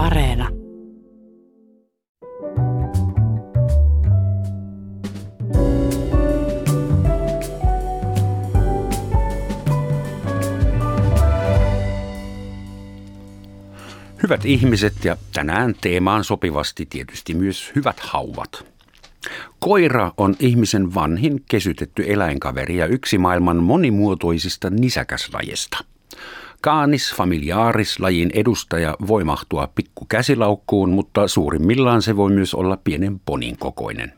Areena. Hyvät ihmiset ja tänään teemaan sopivasti tietysti myös hyvät hauvat. Koira on ihmisen vanhin kesytetty eläinkaveri ja yksi maailman monimuotoisista nisäkäslajista. Canis familiaris lajin edustaja voi mahtua pikku käsilaukkuun, mutta suurimmillaan se voi myös olla pienen ponin kokoinen.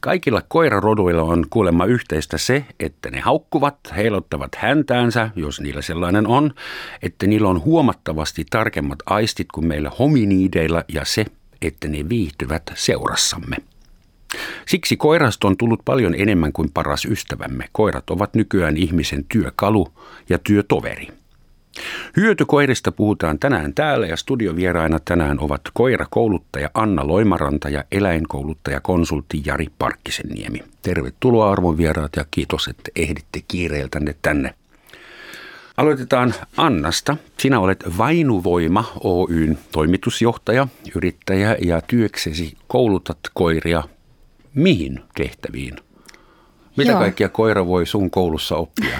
Kaikilla koiraroduilla on kuulemma yhteistä se, että ne haukkuvat, heilottavat häntäänsä, jos niillä sellainen on, että niillä on huomattavasti tarkemmat aistit kuin meillä hominiideilla ja se, että ne viihtyvät seurassamme. Siksi koirasta on tullut paljon enemmän kuin paras ystävämme. Koirat ovat nykyään ihmisen työkalu ja työtoveri. Hyötykoirista puhutaan tänään täällä ja studiovieraina tänään ovat koirakouluttaja Anna Loimaranta ja eläinkouluttaja konsultti Jari Parkkiseniemi. Tervetuloa arvon vieraat ja kiitos, että ehditte kiireeltänne tänne. Aloitetaan Annasta. Sinä olet Vainuvoima Oyn toimitusjohtaja, yrittäjä ja työksesi koulutat koiria mihin tehtäviin? Mitä Joo. kaikkia koira voi sun koulussa oppia?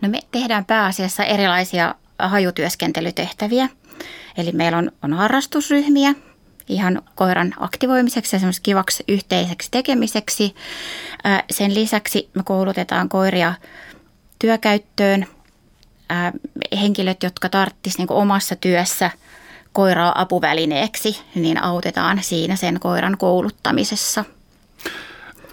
No me tehdään pääasiassa erilaisia hajutyöskentelytehtäviä. Eli meillä on, on harrastusryhmiä ihan koiran aktivoimiseksi ja kivaksi yhteiseksi tekemiseksi. Sen lisäksi me koulutetaan koiria työkäyttöön. Henkilöt, jotka tarvitsisivat niin omassa työssä koiraa apuvälineeksi, niin autetaan siinä sen koiran kouluttamisessa –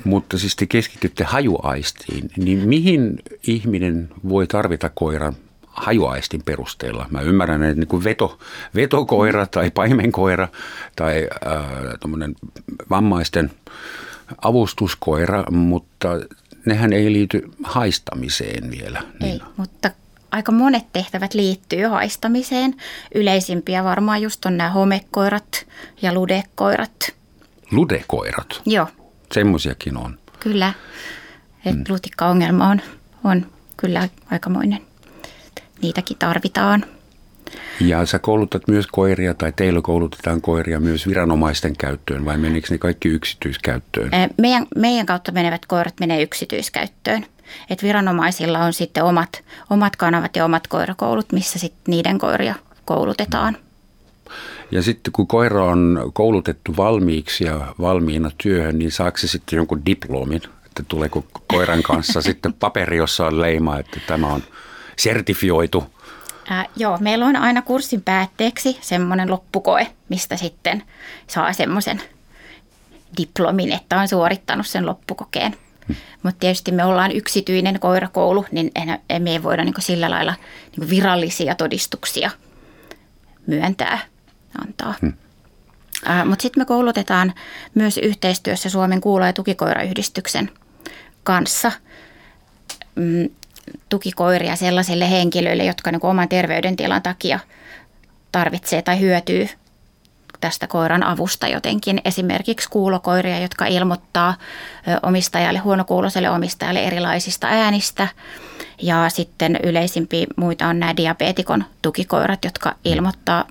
mutta siis te keskitytte hajuaistiin, niin mihin ihminen voi tarvita koiran hajuaistin perusteella? Mä ymmärrän, että niin kuin veto, vetokoira tai paimenkoira tai äh, vammaisten avustuskoira, mutta nehän ei liity haistamiseen vielä. Niin. Ei, mutta aika monet tehtävät liittyy haistamiseen. Yleisimpiä varmaan just on nämä homekoirat ja ludekoirat. Ludekoirat? Joo. Semmoisiakin on. Kyllä. Mm. Lutikkaongelma on, on kyllä aikamoinen. Niitäkin tarvitaan. Ja sä koulutat myös koiria tai teillä koulutetaan koiria myös viranomaisten käyttöön vai menikö ne kaikki yksityiskäyttöön? Meidän, meidän kautta menevät koirat menee yksityiskäyttöön. Et viranomaisilla on sitten omat, omat kanavat ja omat koirakoulut, missä sitten niiden koiria koulutetaan. Ja sitten kun koira on koulutettu valmiiksi ja valmiina työhön, niin saako se sitten jonkun diplomin? Että tuleeko koiran kanssa sitten paperi, jossa on leima, että tämä on sertifioitu? Ää, joo, meillä on aina kurssin päätteeksi semmoinen loppukoe, mistä sitten saa semmoisen diplomin, että on suorittanut sen loppukokeen. Hmm. Mutta tietysti me ollaan yksityinen koirakoulu, niin me ei voida niin sillä lailla niin virallisia todistuksia myöntää antaa. Hmm. Mutta sitten me koulutetaan myös yhteistyössä Suomen kuulo- ja tukikoirayhdistyksen kanssa mm, tukikoiria sellaisille henkilöille, jotka niin oman terveydentilan takia tarvitsee tai hyötyy tästä koiran avusta jotenkin. Esimerkiksi kuulokoiria, jotka ilmoittaa omistajalle, huonokuuloiselle omistajalle erilaisista äänistä. Ja sitten yleisimpiä muita on nämä diabeetikon tukikoirat, jotka ilmoittaa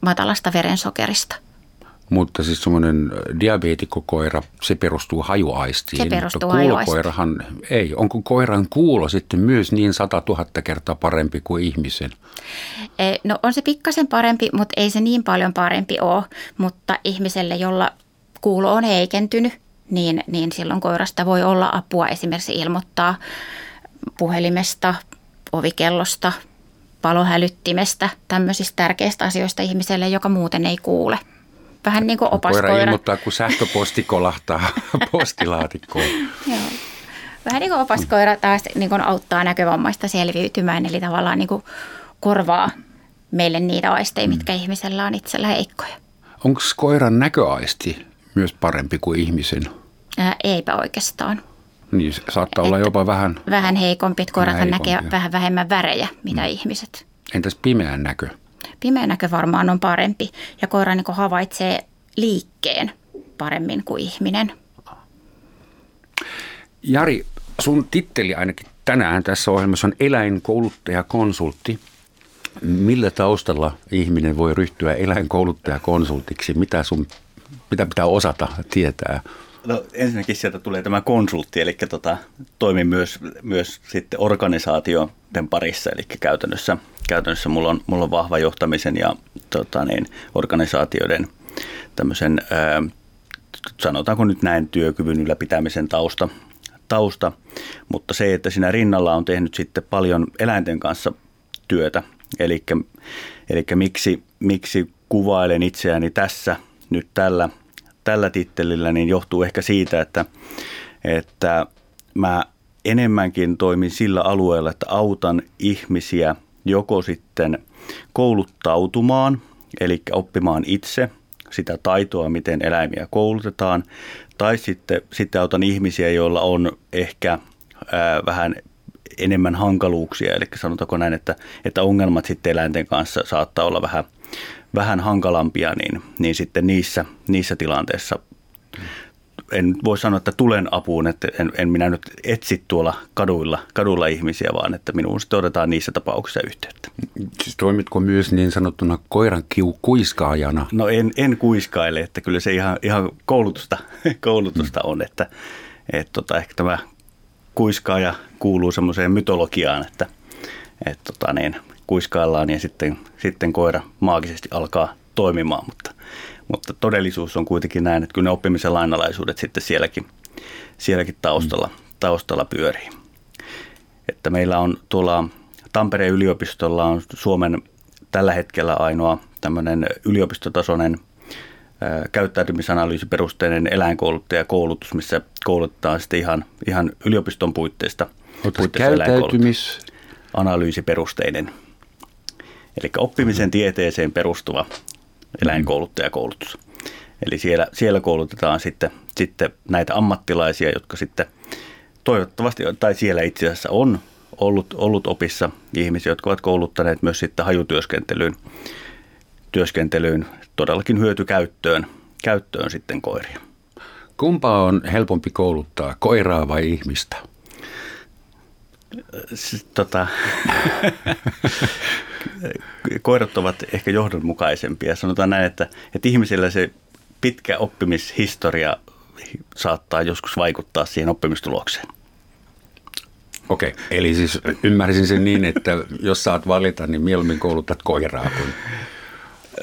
matalasta verensokerista. Mutta siis semmoinen diabeetikkokoira, se perustuu hajuaistiin. Se perustuu mutta kuulokoirahan ei. Onko koiran kuulo sitten myös niin 100 000 kertaa parempi kuin ihmisen? E, no on se pikkasen parempi, mutta ei se niin paljon parempi ole. Mutta ihmiselle, jolla kuulo on heikentynyt, niin, niin silloin koirasta voi olla apua esimerkiksi ilmoittaa puhelimesta, ovikellosta, palohälyttimestä, tämmöisistä tärkeistä asioista ihmiselle, joka muuten ei kuule. Vähän niin kuin opaskoira. Koira ilmoittaa, kun sähköposti kolahtaa postilaatikkoon. Joo. Vähän niin kuin opaskoira taas niin kuin auttaa näkövammaista selviytymään, eli tavallaan niin kuin korvaa meille niitä aisteja, mm. mitkä ihmisellä on itsellä heikkoja. Onko koiran näköaisti myös parempi kuin ihmisen? Ää, eipä oikeastaan. Niin, saattaa olla jopa vähän... Vähän heikompi. Koirathan näkee vähän vähemmän värejä, mitä mm. ihmiset. Entäs pimeän näkö? Pimeä näkö varmaan on parempi. Ja koira niin havaitsee liikkeen paremmin kuin ihminen. Jari, sun titteli ainakin tänään tässä ohjelmassa on eläinkouluttaja konsultti. Millä taustalla ihminen voi ryhtyä eläinkouluttajakonsultiksi? Mitä, sun, mitä pitää osata tietää? No ensinnäkin sieltä tulee tämä konsultti, eli tota, toimin myös, myös sitten organisaatioiden parissa, eli käytännössä, käytännössä mulla, on, mulla on vahva johtamisen ja tota niin, organisaatioiden tämmöisen, ää, sanotaanko nyt näin, työkyvyn ylläpitämisen tausta, tausta, mutta se, että siinä rinnalla on tehnyt sitten paljon eläinten kanssa työtä, eli, eli miksi, miksi kuvailen itseäni tässä nyt tällä tällä tittelillä, niin johtuu ehkä siitä, että, että mä enemmänkin toimin sillä alueella, että autan ihmisiä joko sitten kouluttautumaan, eli oppimaan itse sitä taitoa, miten eläimiä koulutetaan, tai sitten, sitten autan ihmisiä, joilla on ehkä ää, vähän enemmän hankaluuksia, eli sanotaanko näin, että, että ongelmat sitten eläinten kanssa saattaa olla vähän – vähän hankalampia, niin, niin sitten niissä, niissä tilanteissa en voi sanoa, että tulen apuun, että en, en minä nyt etsi tuolla kaduilla, kaduilla ihmisiä, vaan että minuun sitten otetaan niissä tapauksissa yhteyttä. Siis toimitko myös niin sanottuna koiran kuiskaajana? No en, en kuiskaile, että kyllä se ihan, ihan koulutusta, koulutusta on, että et tota, ehkä tämä kuiskaaja kuuluu semmoiseen mytologiaan, että et tota niin, kuiskaillaan ja sitten, sitten koira maagisesti alkaa toimimaan, mutta, mutta todellisuus on kuitenkin näin, että kyllä ne oppimisen lainalaisuudet sitten sielläkin, sielläkin taustalla, mm. taustalla pyörii. Että meillä on tuolla Tampereen yliopistolla on Suomen tällä hetkellä ainoa tämmöinen yliopistotasoinen käyttäytymisanalyysiperusteinen eläinkouluttajakoulutus, missä koulutetaan sitten ihan, ihan yliopiston puitteista. Käyttäytymis... Analyysiperusteinen Eli oppimisen tieteeseen perustuva eläinkouluttajakoulutus. Eli siellä, siellä koulutetaan sitten, sitten näitä ammattilaisia, jotka sitten toivottavasti, tai siellä itse asiassa on ollut, ollut opissa ihmisiä, jotka ovat kouluttaneet myös sitten hajutyöskentelyyn työskentelyyn, todellakin hyötykäyttöön käyttöön sitten koiria. Kumpaa on helpompi kouluttaa, koiraa vai ihmistä? tota, koirat ovat ehkä johdonmukaisempia. Sanotaan näin, että, että ihmisillä se pitkä oppimishistoria saattaa joskus vaikuttaa siihen oppimistulokseen. Okei, eli siis ymmärsin sen niin, että jos saat valita, niin mieluummin koulutat koiraa kuin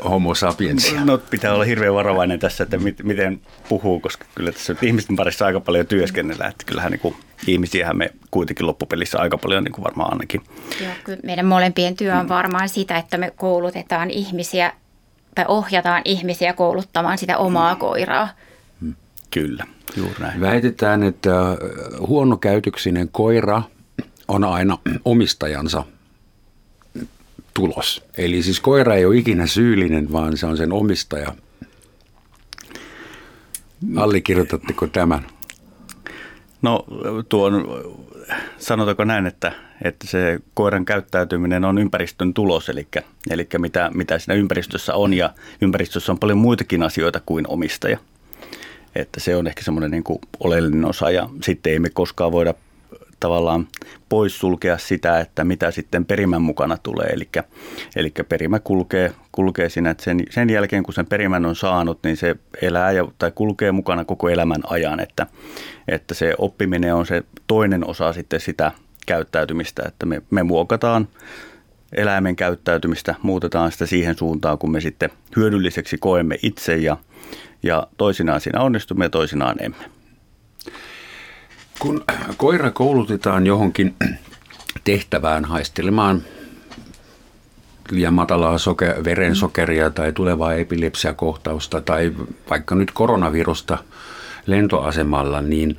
homo sapiensia. No pitää olla hirveän varovainen tässä, että mit, miten puhuu, koska kyllä tässä ihmisten parissa aika paljon työskennellään. Että kyllähän niin kuin, ihmisiähän me kuitenkin loppupelissä aika paljon niin kuin varmaan ainakin. Joo, kyllä meidän molempien työ on varmaan sitä, että me koulutetaan ihmisiä tai ohjataan ihmisiä kouluttamaan sitä omaa mm. koiraa. Mm. Kyllä, juuri näin. Väitetään, että huonokäytöksinen koira on aina omistajansa tulos. Eli siis koira ei ole ikinä syyllinen, vaan se on sen omistaja. Allekirjoitatteko tämän? No tuon, sanotaanko näin, että, että se koiran käyttäytyminen on ympäristön tulos, eli, eli mitä, mitä siinä ympäristössä on, ja ympäristössä on paljon muitakin asioita kuin omistaja. Että se on ehkä semmoinen niin oleellinen osa, ja sitten ei me koskaan voida tavallaan poissulkea sitä, että mitä sitten perimän mukana tulee. Eli, eli perimä kulkee, kulkee siinä, että sen, sen jälkeen kun sen perimän on saanut, niin se elää ja, tai kulkee mukana koko elämän ajan. Että, että se oppiminen on se toinen osa sitten sitä käyttäytymistä, että me, me muokataan eläimen käyttäytymistä, muutetaan sitä siihen suuntaan, kun me sitten hyödylliseksi koemme itse ja, ja toisinaan siinä onnistumme ja toisinaan emme. Kun koira koulutetaan johonkin tehtävään haistelemaan liian matalaa soke- verensokeria tai tulevaa epilepsiakohtausta tai vaikka nyt koronavirusta lentoasemalla, niin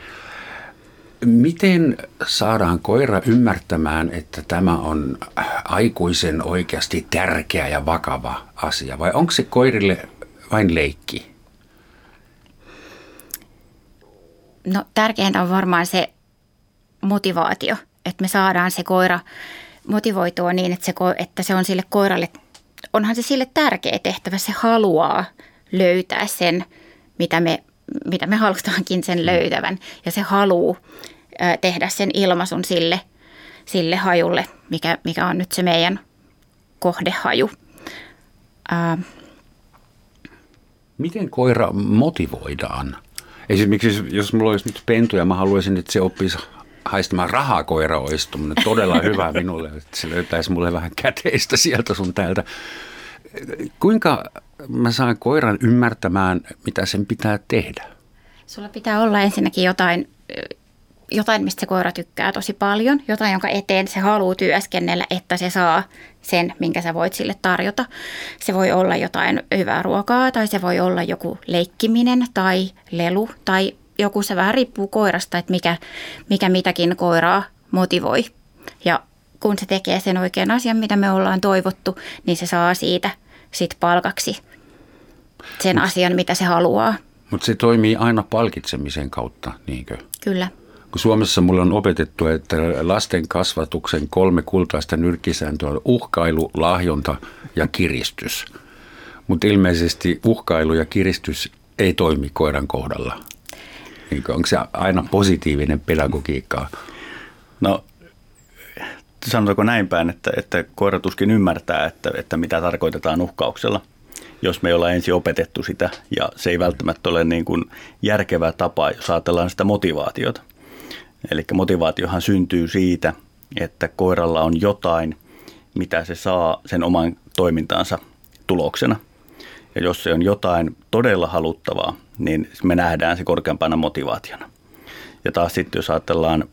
miten saadaan koira ymmärtämään, että tämä on aikuisen oikeasti tärkeä ja vakava asia vai onko se koirille vain leikki? No tärkeintä on varmaan se motivaatio, että me saadaan se koira motivoitua niin, että se, että se on sille koiralle, onhan se sille tärkeä tehtävä, se haluaa löytää sen, mitä me, mitä me halutaankin sen löytävän. Ja se haluaa tehdä sen ilmaisun sille, sille hajulle, mikä, mikä on nyt se meidän kohdehaju. Ää, Miten koira motivoidaan? Esimerkiksi jos mulla olisi nyt pentu ja mä haluaisin, että se oppisi haistamaan rahaa koira olisi todella hyvä minulle, että se löytäisi mulle vähän käteistä sieltä sun täältä. Kuinka mä saan koiran ymmärtämään, mitä sen pitää tehdä? Sulla pitää olla ensinnäkin jotain, jotain, mistä se koira tykkää tosi paljon, jotain, jonka eteen se haluaa työskennellä, että se saa sen, minkä sä voit sille tarjota. Se voi olla jotain hyvää ruokaa tai se voi olla joku leikkiminen tai lelu tai joku, se vähän riippuu koirasta, että mikä, mikä mitäkin koiraa motivoi. Ja kun se tekee sen oikean asian, mitä me ollaan toivottu, niin se saa siitä sit palkaksi sen asian, mitä se haluaa. Mutta se toimii aina palkitsemisen kautta, niinkö? Kyllä. Kun Suomessa mulle on opetettu, että lasten kasvatuksen kolme kultaista nyrkkisääntöä on uhkailu, lahjonta ja kiristys. Mutta ilmeisesti uhkailu ja kiristys ei toimi koiran kohdalla. Onko se aina positiivinen pedagogiikkaa? No sanotaanko näin päin, että, että koira tuskin ymmärtää, että, että mitä tarkoitetaan uhkauksella, jos me ei olla ensin opetettu sitä. Ja se ei välttämättä ole niin kuin järkevä tapa, jos ajatellaan sitä motivaatiota. Eli motivaatiohan syntyy siitä, että koiralla on jotain, mitä se saa sen oman toimintaansa tuloksena. Ja jos se on jotain todella haluttavaa, niin me nähdään se korkeampana motivaationa. Ja taas sitten, jos ajatellaan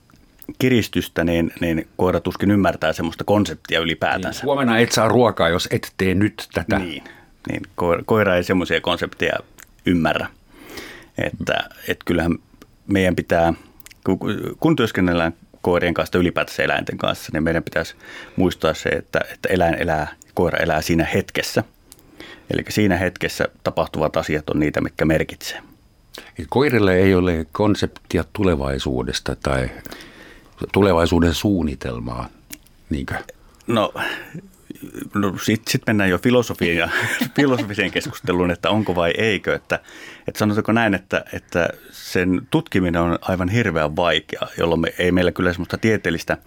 kiristystä, niin, niin koira tuskin ymmärtää semmoista konseptia ylipäätänsä. Niin, huomenna et saa ruokaa, jos et tee nyt tätä. Niin, niin koira, ei semmoisia konsepteja ymmärrä. Että et kyllähän meidän pitää, kun, kun työskennellään koirien kanssa ylipäätänsä eläinten kanssa, niin meidän pitäisi muistaa se, että, että eläin elää, koira elää siinä hetkessä – Eli siinä hetkessä tapahtuvat asiat on niitä, mitkä merkitsee. Koirille ei ole konseptia tulevaisuudesta tai tulevaisuuden suunnitelmaa, niinkö? No, no sitten sit mennään jo filosofiin ja filosofiseen keskusteluun, että onko vai eikö. Että, että sanotaanko näin, että, että sen tutkiminen on aivan hirveän vaikea, jolloin me, ei meillä kyllä semmoista tieteellistä,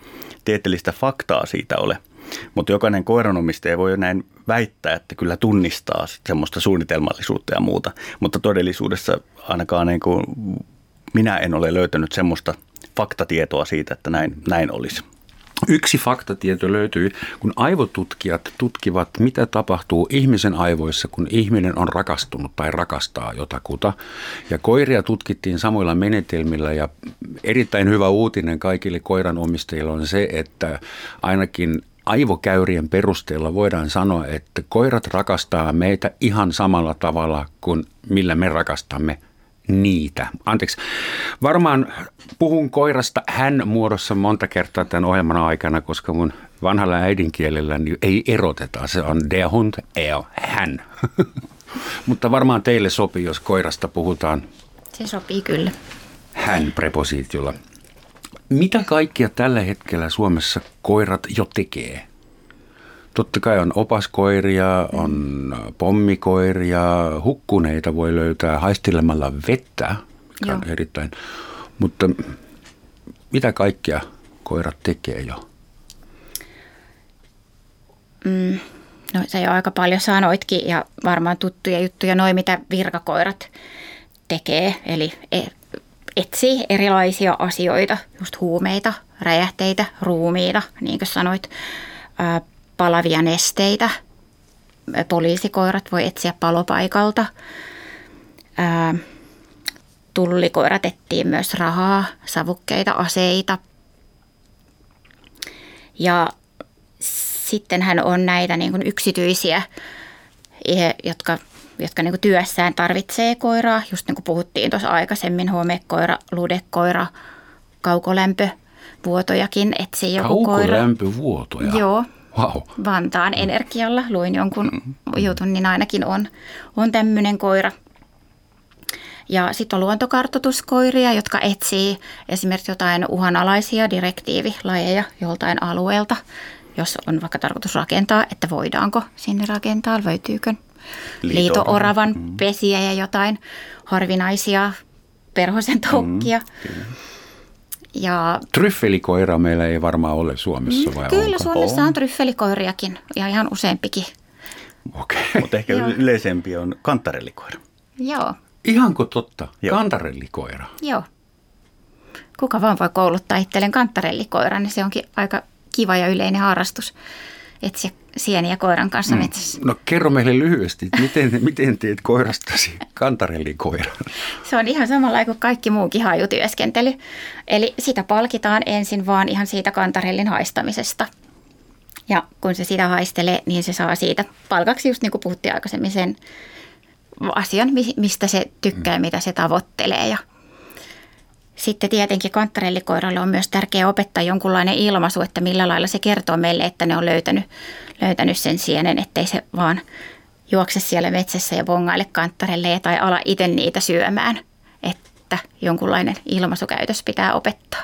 tieteellistä faktaa siitä ole – mutta jokainen koiranomistaja voi jo näin väittää, että kyllä tunnistaa semmoista suunnitelmallisuutta ja muuta. Mutta todellisuudessa ainakaan niin kuin minä en ole löytänyt semmoista faktatietoa siitä, että näin, näin olisi. Yksi faktatieto löytyy, kun aivotutkijat tutkivat, mitä tapahtuu ihmisen aivoissa, kun ihminen on rakastunut tai rakastaa jotakuta. Ja koiria tutkittiin samoilla menetelmillä ja erittäin hyvä uutinen kaikille koiran omistajille on se, että ainakin aivokäyrien perusteella voidaan sanoa, että koirat rakastaa meitä ihan samalla tavalla kuin millä me rakastamme niitä. Anteeksi, varmaan puhun koirasta hän muodossa monta kertaa tämän ohjelman aikana, koska mun vanhalla äidinkielellä niin ei eroteta. Se on der Hund, er, hän. Mutta varmaan teille sopii, jos koirasta puhutaan. Se sopii kyllä. Hän prepositiolla. Mitä kaikkia tällä hetkellä Suomessa koirat jo tekee? Totta kai on opaskoiria, on pommikoiria, hukkuneita voi löytää haistelemalla vettä, mikä on erittäin. Mutta mitä kaikkia koirat tekee jo? Mm, no se jo aika paljon sanoitkin ja varmaan tuttuja juttuja, noin mitä virkakoirat tekee. Eli e, etsii erilaisia asioita, just huumeita, räjähteitä, ruumiita, niin kuin sanoit, palavia nesteitä. Poliisikoirat voi etsiä palopaikalta. Tullikoirat etsii myös rahaa, savukkeita, aseita. Ja sitten hän on näitä niin kuin yksityisiä, jotka jotka niin työssään tarvitsee koiraa, just niin kuin puhuttiin tuossa aikaisemmin, homekoira, ludekoira, kaukolämpö, vuotojakin etsii joku koira. Kaukolämpövuotoja? Joo. Wow. Vantaan energialla, luin jonkun mm. jutun, niin ainakin on, on tämmöinen koira. Ja sitten on luontokartoituskoiria, jotka etsii esimerkiksi jotain uhanalaisia direktiivilajeja joltain alueelta, jos on vaikka tarkoitus rakentaa, että voidaanko sinne rakentaa, löytyykö liito-oravan mm. pesiä ja jotain harvinaisia perhosen toukkia. Mm, Ja Tryffelikoira meillä ei varmaan ole Suomessa vai kyllä onko? Suomessa On. on tryffelikoiriakin ja ihan useampikin. Okei. Mutta ehkä Joo. yleisempi on kantarellikoira. Joo, Ihanko totta? Joo. Kantarellikoira. joo. Kuka vaan voi kouluttaa itselleen kantarellikoiran, niin se onkin aika kiva ja yleinen harrastus etsiä sieniä koiran kanssa mm. metsässä. No kerro meille lyhyesti, miten, miten teet koirastasi kantarellikoiran? Se on ihan samalla kuin kaikki muukin hajutyöskentely. Eli sitä palkitaan ensin vaan ihan siitä kantarellin haistamisesta. Ja kun se sitä haistelee, niin se saa siitä palkaksi, just niin kuin puhuttiin aikaisemmin, sen asian, mi- mistä se tykkää ja mitä se tavoittelee. Ja sitten tietenkin kantarellikoiralle on myös tärkeää opettaa jonkunlainen ilmaisu, että millä lailla se kertoo meille, että ne on löytänyt, löytänyt sen sienen, ettei se vaan juokse siellä metsässä ja bongaile kantarelle tai ala itse niitä syömään. Että jonkunlainen ilmaisukäytös pitää opettaa.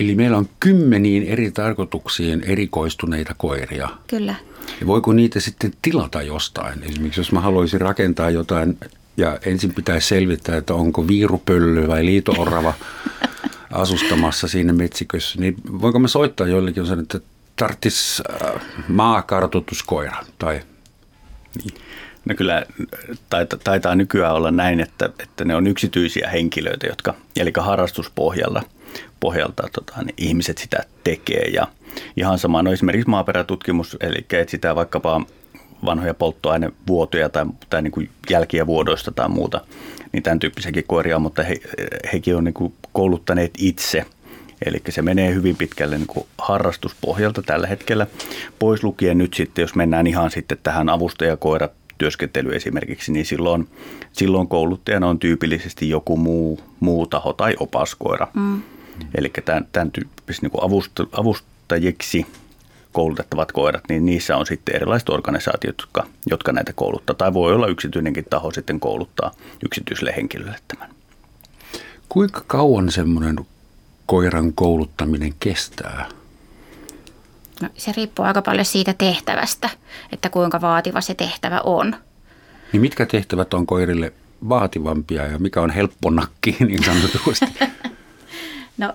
Eli meillä on kymmeniin eri tarkoituksiin erikoistuneita koiria. Kyllä. Ja voiko niitä sitten tilata jostain? Esimerkiksi jos mä haluaisin rakentaa jotain ja ensin pitäisi selvittää, että onko viirupöllö vai liitoorava asustamassa siinä metsikössä, niin voinko mä soittaa jollekin ja sanoa, että tarttis äh, maakartoituskoira tai No kyllä taita- taitaa nykyään olla näin, että, että ne on yksityisiä henkilöitä, jotka, eli harrastuspohjalla pohjalta tota, niin ihmiset sitä tekee. Ja ihan sama, no esimerkiksi maaperätutkimus, eli etsitään vaikkapa vanhoja polttoainevuotoja tai, tai niin kuin jälkiä vuodoista tai muuta, niin tämän tyyppisiäkin koiria on, mutta he, hekin on niin kuin kouluttaneet itse – Eli se menee hyvin pitkälle niin kuin harrastuspohjalta tällä hetkellä. Pois lukien nyt sitten, jos mennään ihan sitten tähän avustajakoira työskentely esimerkiksi, niin silloin, silloin kouluttajana on tyypillisesti joku muu, muu taho tai opaskoira. Mm. Eli tämän, tämän tyyppiset niin avust, avustajiksi koulutettavat koirat, niin niissä on sitten erilaiset organisaatiot, jotka, jotka näitä kouluttaa. Tai voi olla yksityinenkin taho sitten kouluttaa yksityiselle henkilölle tämän. kuinka kauan semmoinen koiran kouluttaminen kestää? No, se riippuu aika paljon siitä tehtävästä, että kuinka vaativa se tehtävä on. Niin mitkä tehtävät on koirille vaativampia ja mikä on helppo nakki niin sanotusti? No,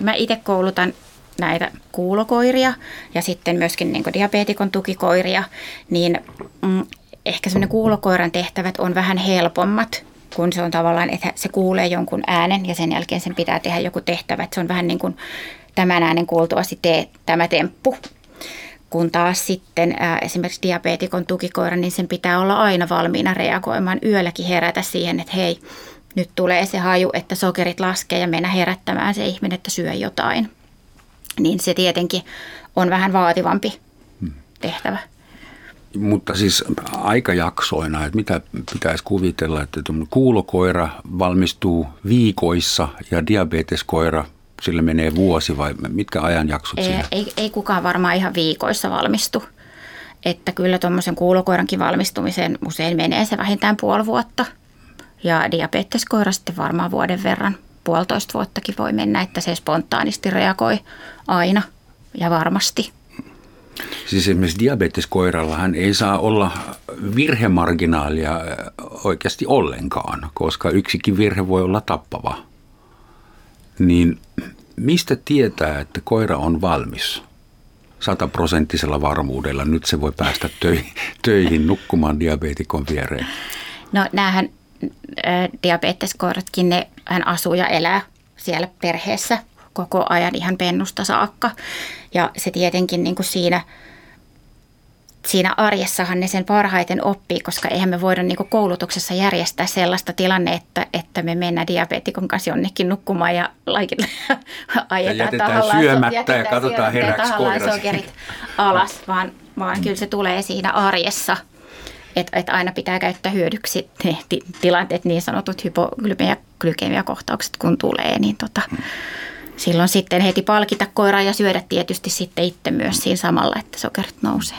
mä itse koulutan näitä kuulokoiria ja sitten myöskin niin diabeetikon tukikoiria, niin mm, ehkä semmoinen kuulokoiran tehtävät on vähän helpommat, kun se on tavallaan, että se kuulee jonkun äänen ja sen jälkeen sen pitää tehdä joku tehtävä. Että se on vähän niin kuin tämän äänen kuultuasi tee tämä temppu. Kun taas sitten ää, esimerkiksi diabeetikon tukikoira, niin sen pitää olla aina valmiina reagoimaan, yölläkin herätä siihen, että hei, nyt tulee se haju, että sokerit laskee ja mennä herättämään se ihminen, että syö jotain. Niin se tietenkin on vähän vaativampi tehtävä. Mutta siis aikajaksoina, että mitä pitäisi kuvitella, että kuulokoira valmistuu viikoissa ja diabeteskoira, sille menee vuosi vai mitkä ajanjaksot Ei, siinä? ei, ei kukaan varmaan ihan viikoissa valmistu. Että kyllä tuommoisen kuulokoirankin valmistumiseen usein menee se vähintään puoli vuotta. Ja diabeteskoira sitten varmaan vuoden verran, puolitoista vuottakin voi mennä, että se spontaanisti reagoi aina ja varmasti. Siis esimerkiksi diabeteskoiralla hän ei saa olla virhemarginaalia äh, oikeasti ollenkaan, koska yksikin virhe voi olla tappava. Niin mistä tietää, että koira on valmis? sataprosenttisella varmuudella. Nyt se voi päästä töihin, töihin nukkumaan diabeetikon viereen. No näähän diabeteskoiratkin, ne hän asuu ja elää siellä perheessä koko ajan ihan pennusta saakka. Ja se tietenkin niin kuin siinä, siinä arjessahan ne sen parhaiten oppii, koska eihän me voida niin kuin koulutuksessa järjestää sellaista tilannetta, että me mennään diabetikon kanssa jonnekin nukkumaan ja laikille ajetaan jätetään tahallaan, syömättä ja jätetään katsotaan ja koira sokerit alas, vaan, vaan kyllä se tulee siinä arjessa – että et aina pitää käyttää hyödyksi ne ti- tilanteet, niin sanotut hypoglykemia glykemiakohtaukset, kun tulee, niin tota, silloin sitten heti palkita koiraa ja syödä tietysti sitten itse myös siinä samalla, että sokerit nousee.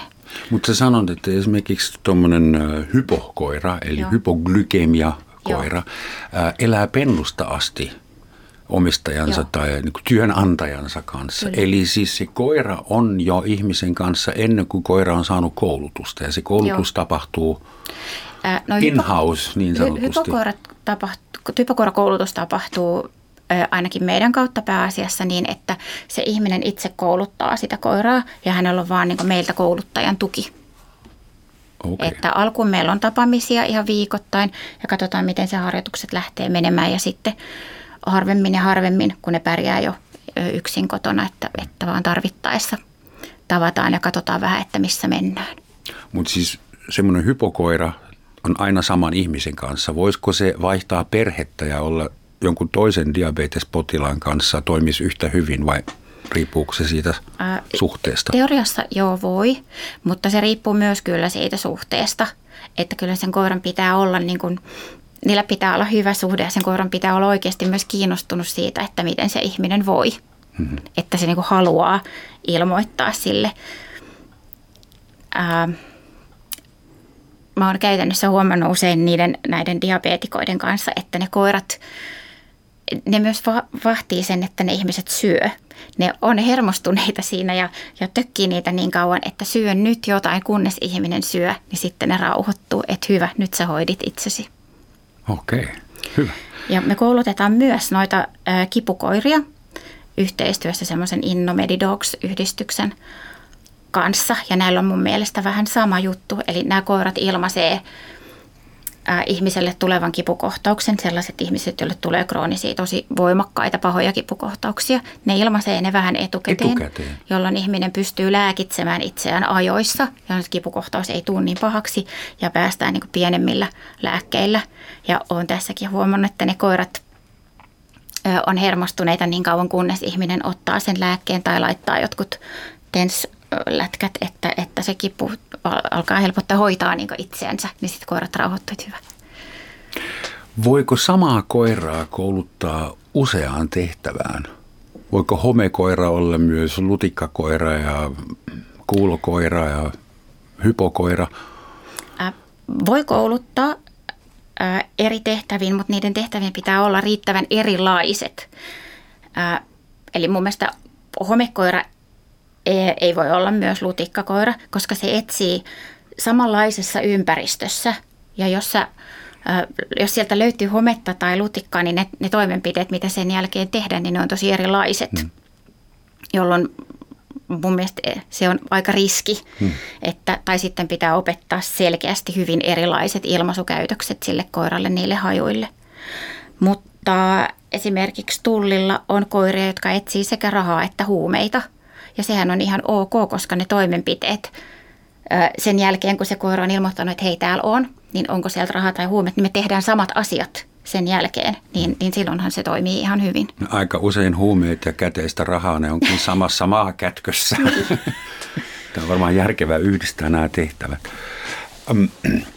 Mutta sä sanot, että esimerkiksi tuommoinen hypokoira, eli Joo. hypoglykemia-koira, ää, elää pennusta asti omistajansa Joo. tai niin kuin työnantajansa kanssa. Kyllä. Eli siis se koira on jo ihmisen kanssa ennen kuin koira on saanut koulutusta ja se koulutus Joo. tapahtuu Ää, no in-house niin sanotusti. hypokoirakoulutus tapahtuu ainakin meidän kautta pääasiassa niin, että se ihminen itse kouluttaa sitä koiraa ja hänellä on vaan niin meiltä kouluttajan tuki. Okay. Että alkuun meillä on tapaamisia ihan viikoittain ja katsotaan, miten se harjoitukset lähtee menemään ja sitten harvemmin ja harvemmin, kun ne pärjää jo yksin kotona, että, että vaan tarvittaessa tavataan ja katsotaan vähän, että missä mennään. Mutta siis semmoinen hypokoira on aina saman ihmisen kanssa. Voisiko se vaihtaa perhettä ja olla jonkun toisen diabetespotilaan kanssa toimisi yhtä hyvin vai riippuuko se siitä Ää, suhteesta? Teoriassa joo voi, mutta se riippuu myös kyllä siitä suhteesta. Että kyllä sen koiran pitää olla niin kuin, niillä pitää olla hyvä suhde ja sen koiran pitää olla oikeasti myös kiinnostunut siitä, että miten se ihminen voi. Mm-hmm. Että se niin kuin haluaa ilmoittaa sille. Ää, mä oon käytännössä huomannut usein niiden näiden diabetikoiden kanssa, että ne koirat, ne myös va- vahtii sen, että ne ihmiset syö. Ne on hermostuneita siinä ja, ja tökkii niitä niin kauan, että syö nyt jotain, kunnes ihminen syö, niin sitten ne rauhoittuu, että hyvä, nyt sä hoidit itsesi. Okei, okay, hyvä. Ja me koulutetaan myös noita kipukoiria yhteistyössä semmoisen Innomedidogs-yhdistyksen kanssa. Ja näillä on mun mielestä vähän sama juttu. Eli nämä koirat ilmaisee ihmiselle tulevan kipukohtauksen, sellaiset ihmiset, joille tulee kroonisia tosi voimakkaita pahoja kipukohtauksia, ne ilmaisee ne vähän etukäteen, etukäteen. jolloin ihminen pystyy lääkitsemään itseään ajoissa, ja kipukohtaus ei tule niin pahaksi, ja päästään niin pienemmillä lääkkeillä. Ja olen tässäkin huomannut, että ne koirat on hermostuneita niin kauan, kunnes ihminen ottaa sen lääkkeen tai laittaa jotkut TENS lätkät, että, että se kipu alkaa helpottaa hoitaa niin itseänsä, niin sitten koirat rauhoittuvat hyvä. Voiko samaa koiraa kouluttaa useaan tehtävään? Voiko homekoira olla myös lutikkakoira ja kuulokoira ja hypokoira? Voi kouluttaa eri tehtäviin, mutta niiden tehtävien pitää olla riittävän erilaiset. Eli mun mielestä homekoira ei voi olla myös lutikkakoira, koska se etsii samanlaisessa ympäristössä. Ja jos, sä, jos sieltä löytyy hometta tai lutikkaa, niin ne, ne toimenpiteet, mitä sen jälkeen tehdään, niin ne on tosi erilaiset. Hmm. Jolloin mun mielestä se on aika riski, hmm. että, tai sitten pitää opettaa selkeästi hyvin erilaiset ilmaisukäytökset sille koiralle, niille hajuille. Mutta esimerkiksi tullilla on koiria, jotka etsii sekä rahaa että huumeita – ja sehän on ihan ok, koska ne toimenpiteet sen jälkeen, kun se koira on ilmoittanut, että hei täällä on, niin onko sieltä rahaa tai huumet, niin me tehdään samat asiat sen jälkeen, niin, niin silloinhan se toimii ihan hyvin. No, aika usein huumeet ja käteistä rahaa, ne onkin samassa maakätkössä. Tämä on varmaan järkevää yhdistää nämä tehtävät.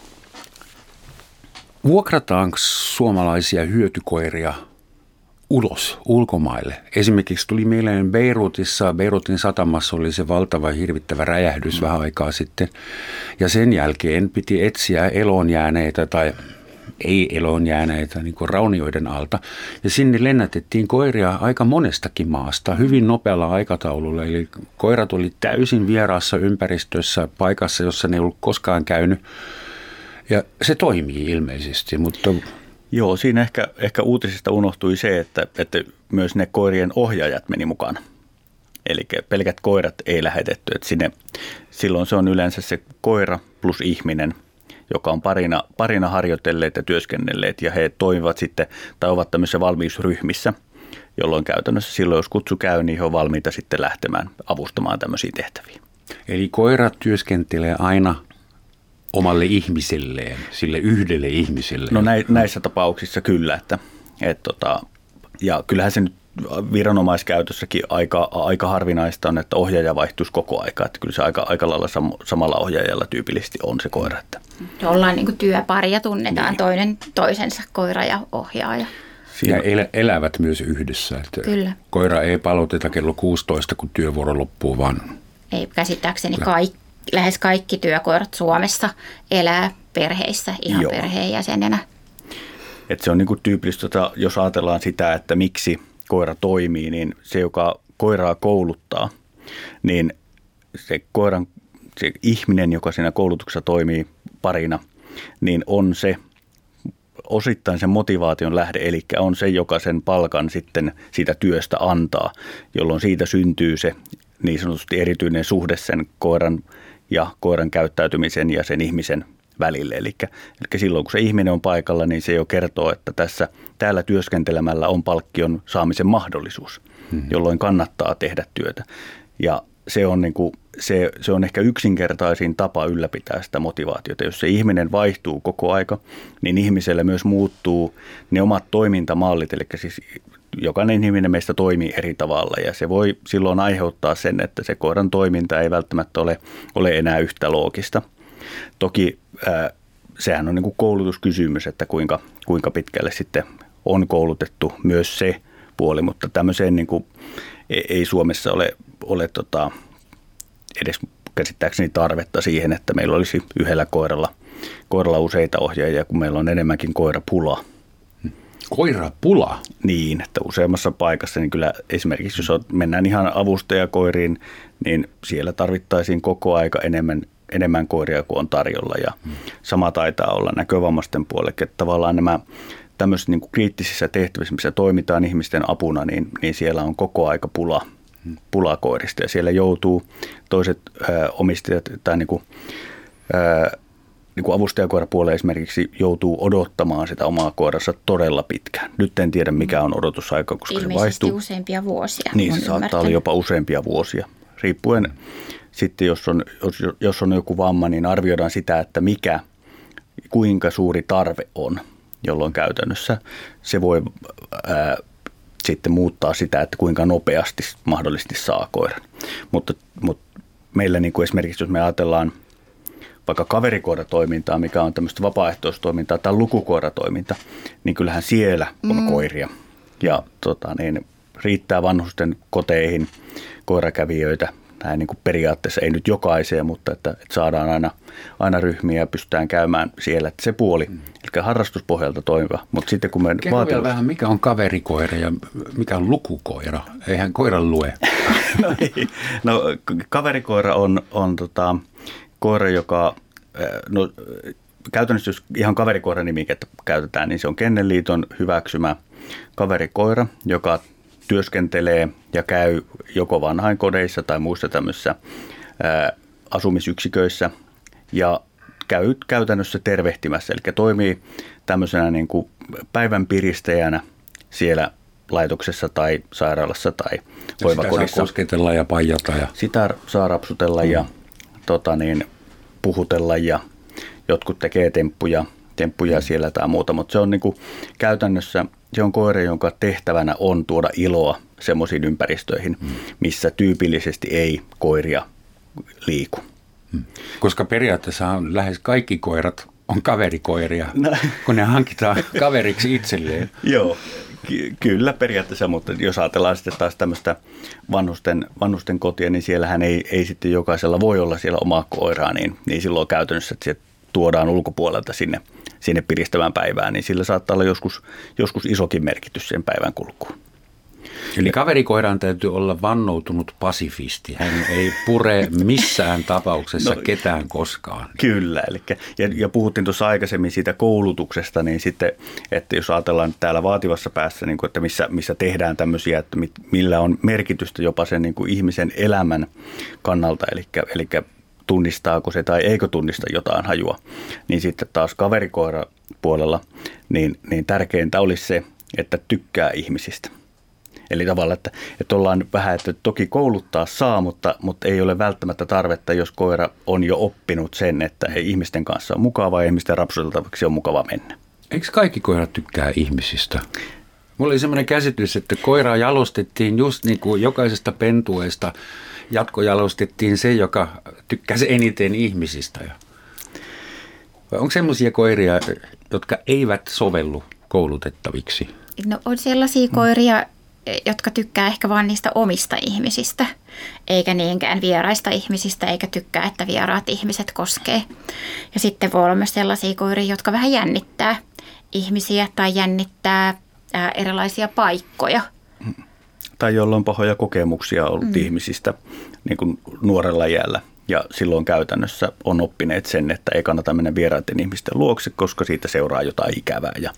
Vuokrataanko suomalaisia hyötykoiria ulos ulkomaille. Esimerkiksi tuli mieleen Beirutissa, Beirutin satamassa oli se valtava hirvittävä räjähdys mm. vähän aikaa sitten. Ja sen jälkeen piti etsiä elonjääneitä tai ei elonjääneitä niin kuin raunioiden alta. Ja sinne lennätettiin koiria aika monestakin maasta hyvin nopealla aikataululla. Eli koirat oli täysin vieraassa ympäristössä, paikassa, jossa ne ei ollut koskaan käynyt. Ja se toimii ilmeisesti, mutta Joo, siinä ehkä, ehkä uutisista unohtui se, että, että myös ne koirien ohjaajat meni mukana. Eli pelkät koirat ei lähetetty. Että sinne, silloin se on yleensä se koira plus ihminen, joka on parina, parina harjoitelleet ja työskennelleet ja he toimivat sitten tai ovat tämmöisissä valmiusryhmissä, jolloin käytännössä silloin, jos kutsu käy, niin he on valmiita sitten lähtemään avustamaan tämmöisiä tehtäviä. Eli koirat työskentelee aina omalle ihmiselleen, sille yhdelle ihmiselle? No näissä tapauksissa kyllä, että, et tota, ja kyllähän se nyt viranomaiskäytössäkin aika, aika harvinaista on, että ohjaaja vaihtuisi koko aika. Että kyllä se aika, aika lailla sam, samalla ohjaajalla tyypillisesti on se koira. Että. Ollaan niin työpari ja tunnetaan niin. toinen toisensa koira ja ohjaaja. Siinä. El, elävät myös yhdessä. Että Kyllä. Koira ei palauteta kello 16, kun työvuoro loppuu, vaan... Ei käsittääkseni kaikki lähes kaikki työkoirat Suomessa elää perheissä ihan Joo. perheenjäsenenä. Et se on niin tyypillistä, tota, jos ajatellaan sitä, että miksi koira toimii, niin se, joka koiraa kouluttaa, niin se koiran, se ihminen, joka siinä koulutuksessa toimii parina, niin on se osittain sen motivaation lähde, eli on se, joka sen palkan sitten siitä työstä antaa, jolloin siitä syntyy se niin sanotusti erityinen suhde sen koiran ja koiran käyttäytymisen ja sen ihmisen välille. Eli, eli silloin kun se ihminen on paikalla, niin se jo kertoo, että tässä täällä työskentelemällä on palkkion saamisen mahdollisuus, mm-hmm. jolloin kannattaa tehdä työtä. Ja se on, niin kuin, se, se on ehkä yksinkertaisin tapa ylläpitää sitä motivaatiota. Jos se ihminen vaihtuu koko aika, niin ihmiselle myös muuttuu ne omat toimintamallit, eli siis jokainen ihminen meistä toimii eri tavalla ja se voi silloin aiheuttaa sen, että se koiran toiminta ei välttämättä ole, ole enää yhtä loogista. Toki ää, sehän on niin kuin koulutuskysymys, että kuinka, kuinka pitkälle sitten on koulutettu myös se puoli, mutta tämmöiseen niin kuin ei Suomessa ole, ole tota, edes käsittääkseni tarvetta siihen, että meillä olisi yhdellä koiralla, koiralla useita ohjaajia, kun meillä on enemmänkin koirapula. Koirapula? Niin, että useammassa paikassa, niin kyllä esimerkiksi jos mennään ihan avustajakoiriin, niin siellä tarvittaisiin koko aika enemmän, enemmän koiria kuin on tarjolla. Ja hmm. sama taitaa olla näkövammaisten puolelle, että tavallaan nämä tämmöisissä niin kriittisissä tehtävissä, missä toimitaan ihmisten apuna, niin, niin siellä on koko aika pula, pula koirista. Ja siellä joutuu toiset ö, omistajat tai niin kuin, ö, niin kuin avustajakoirapuolella esimerkiksi joutuu odottamaan sitä omaa koirassa todella pitkään. Nyt en tiedä, mikä on odotusaika, koska Ilmeisesti se vaihtuu. useampia vuosia. Niin, se saattaa olla jopa useampia vuosia. Riippuen sitten, jos on, jos, jos on joku vamma, niin arvioidaan sitä, että mikä, kuinka suuri tarve on – jolloin käytännössä se voi ää, sitten muuttaa sitä, että kuinka nopeasti mahdollisesti saa koiran. Mutta, mutta meillä niin kuin esimerkiksi, jos me ajatellaan vaikka kaverikoiratoimintaa, mikä on tämmöistä vapaaehtoistoimintaa tai lukukoiratoiminta, niin kyllähän siellä on mm. koiria. Ja tota, niin, riittää vanhusten koteihin koirakävijöitä näin niin kuin periaatteessa, ei nyt jokaiseen, mutta että, että saadaan aina, aina ryhmiä ja pystytään käymään siellä. Että se puoli, mm. eli harrastuspohjalta toimiva. Mutta sitten kun me vaatimus... vähän, mikä on kaverikoira ja mikä on lukukoira? Eihän koira lue. no, ei. no kaverikoira on, on tota, koira, joka, no, käytännössä jos ihan kaverikoiran nimikettä käytetään, niin se on Kennelliiton hyväksymä kaverikoira, joka työskentelee ja käy joko vanhainkodeissa tai muissa tämmöisissä asumisyksiköissä ja käy käytännössä tervehtimässä, eli toimii tämmöisenä niin kuin päivän piristäjänä siellä laitoksessa tai sairaalassa tai ja hoivakodissa. Sitä saa kosketella ja paijata. Ja... Sitä saa rapsutella mm. ja tota niin, puhutella ja jotkut tekee temppuja, temppuja mm. siellä tai muuta, mutta se on niin kuin käytännössä se on koira, jonka tehtävänä on tuoda iloa semmoisiin ympäristöihin, hmm. missä tyypillisesti ei koiria liiku. Hmm. Koska periaatteessa on lähes kaikki koirat on kaverikoiria, no. kun ne hankitaan kaveriksi itselleen. Joo, ky- kyllä periaatteessa, mutta jos ajatellaan sitten taas tämmöistä vanhusten, vanhusten kotia, niin siellähän ei, ei sitten jokaisella voi olla siellä omaa koiraa, niin, niin silloin käytännössä että tuodaan ulkopuolelta sinne – sinne piristävään päivään, niin sillä saattaa olla joskus, joskus isokin merkitys sen päivän kulkuun. Eli kaverikoiran täytyy olla vannoutunut pasifisti. Hän ei pure missään tapauksessa no, ketään koskaan. Kyllä. Eli, ja, ja puhuttiin tuossa aikaisemmin siitä koulutuksesta, niin sitten, että jos ajatellaan täällä vaativassa päässä, niin kuin, että missä, missä tehdään tämmöisiä, että millä on merkitystä jopa sen niin kuin ihmisen elämän kannalta, eli, eli tunnistaako se tai eikö tunnista jotain hajua. Niin sitten taas kaverikoira puolella, niin, niin tärkeintä olisi se, että tykkää ihmisistä. Eli tavallaan, että, että ollaan vähän, että toki kouluttaa saa, mutta, mutta ei ole välttämättä tarvetta, jos koira on jo oppinut sen, että he ihmisten kanssa on mukava ja ihmisten rapsuteltavaksi on mukava mennä. Eikö kaikki koirat tykkää ihmisistä? Mulla oli semmoinen käsitys, että koiraa jalostettiin just niin kuin jokaisesta pentueesta – jatkojalostettiin se, joka tykkäsi eniten ihmisistä. Vai onko sellaisia koiria, jotka eivät sovellu koulutettaviksi? No on sellaisia koiria, jotka tykkää ehkä vain niistä omista ihmisistä, eikä niinkään vieraista ihmisistä, eikä tykkää, että vieraat ihmiset koskee. Ja sitten voi olla myös sellaisia koiria, jotka vähän jännittää ihmisiä tai jännittää erilaisia paikkoja – tai jolla on pahoja kokemuksia ollut mm. ihmisistä niin kuin nuorella jäällä. Ja silloin käytännössä on oppineet sen, että ei kannata mennä vieraiden ihmisten luokse, koska siitä seuraa jotain ikävää. Ja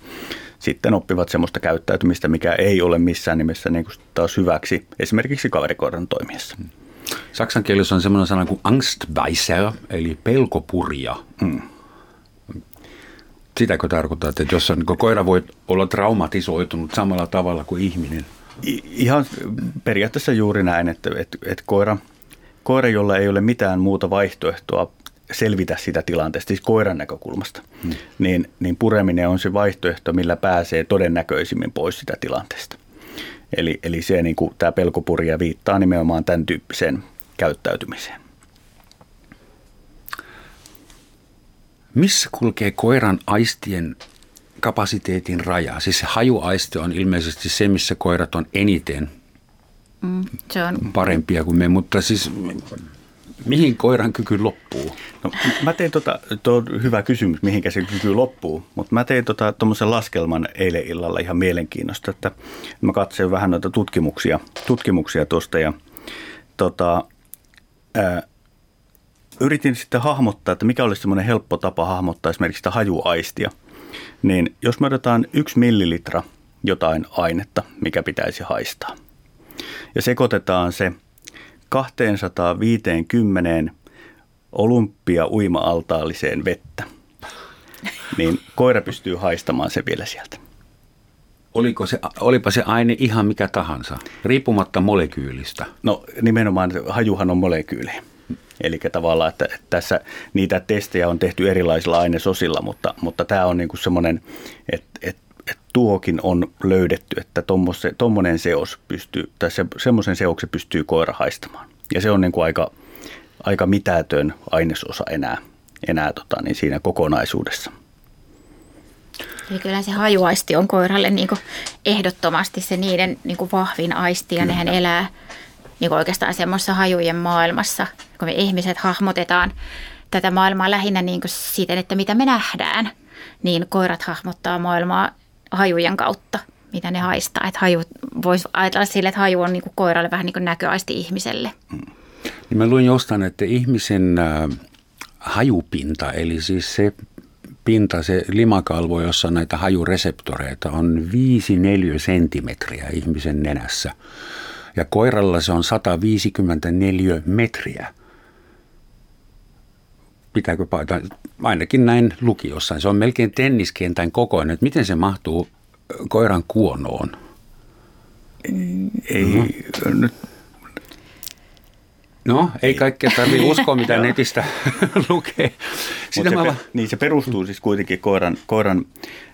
sitten oppivat semmoista käyttäytymistä, mikä ei ole missään nimessä niin kuin taas hyväksi esimerkiksi kaverikoiran toimiessa. Hmm. Saksan kielessä on semmoinen sana kuin Angstweiser, eli pelkopurja. Mm. Sitäkö tarkoittaa, että jos on, niin koira voi olla traumatisoitunut samalla tavalla kuin ihminen? Ihan periaatteessa juuri näin, että, että, että koira, koira, jolla ei ole mitään muuta vaihtoehtoa selvitä sitä tilanteesta, siis koiran näkökulmasta, hmm. niin, niin pureminen on se vaihtoehto, millä pääsee todennäköisimmin pois sitä tilanteesta. Eli, eli se, niin kuin, tämä pelkopurja viittaa nimenomaan tämän tyyppiseen käyttäytymiseen. Missä kulkee koiran aistien kapasiteetin raja? Siis se hajuaisti on ilmeisesti se, missä koirat on eniten mm, se on. parempia kuin me, mutta siis mihin koiran kyky loppuu? No, mä tein tota, tuo on hyvä kysymys, mihinkä se kyky loppuu, mutta mä tein tuommoisen tota, laskelman eilen illalla ihan mielenkiinnosta, että mä katsoin vähän noita tutkimuksia, tutkimuksia tuosta ja tota, ää, yritin sitten hahmottaa, että mikä olisi semmoinen helppo tapa hahmottaa esimerkiksi sitä hajuaistia. Niin jos me otetaan yksi millilitra jotain ainetta, mikä pitäisi haistaa, ja sekoitetaan se 250 olympia uima-altaalliseen vettä, niin koira pystyy haistamaan se vielä sieltä. Oliko se, olipa se aine ihan mikä tahansa, riippumatta molekyylistä? No nimenomaan hajuhan on molekyylejä. Eli tavallaan, että tässä niitä testejä on tehty erilaisilla ainesosilla, mutta, mutta tämä on niin semmoinen, että, että, tuokin on löydetty, että tuommoinen seos pystyy, tai se, semmoisen seoksen pystyy koira haistamaan. Ja se on niin kuin aika, aika mitätön ainesosa enää, enää tota, niin siinä kokonaisuudessa. Eli kyllä se hajuaisti on koiralle niin kuin ehdottomasti se niiden niin kuin vahvin aisti ja kyllä. nehän elää niin kuin oikeastaan semmoisessa hajujen maailmassa, kun me ihmiset hahmotetaan tätä maailmaa lähinnä niin kuin siten, että mitä me nähdään, niin koirat hahmottaa maailmaa hajujen kautta, mitä ne haistaa. Että haju, voisi ajatella sille, että haju on niin kuin koiralle vähän niin kuin näköaisti ihmiselle. Mm. Niin mä luin jostain, että ihmisen äh, hajupinta, eli siis se pinta, se limakalvo, jossa näitä hajureseptoreita on 5-4 senttimetriä ihmisen nenässä. Ja koiralla se on 154 metriä. Pitääkö paita? Ainakin näin luki jossain. Se on melkein tenniskentän kokoinen. Että miten se mahtuu koiran kuonoon? Ei, mm-hmm. nyt No, ei kaikkea tarvitse uskoa, mitä netistä lukee. Sitä se, mä... Niin se perustuu siis kuitenkin koiran, koiran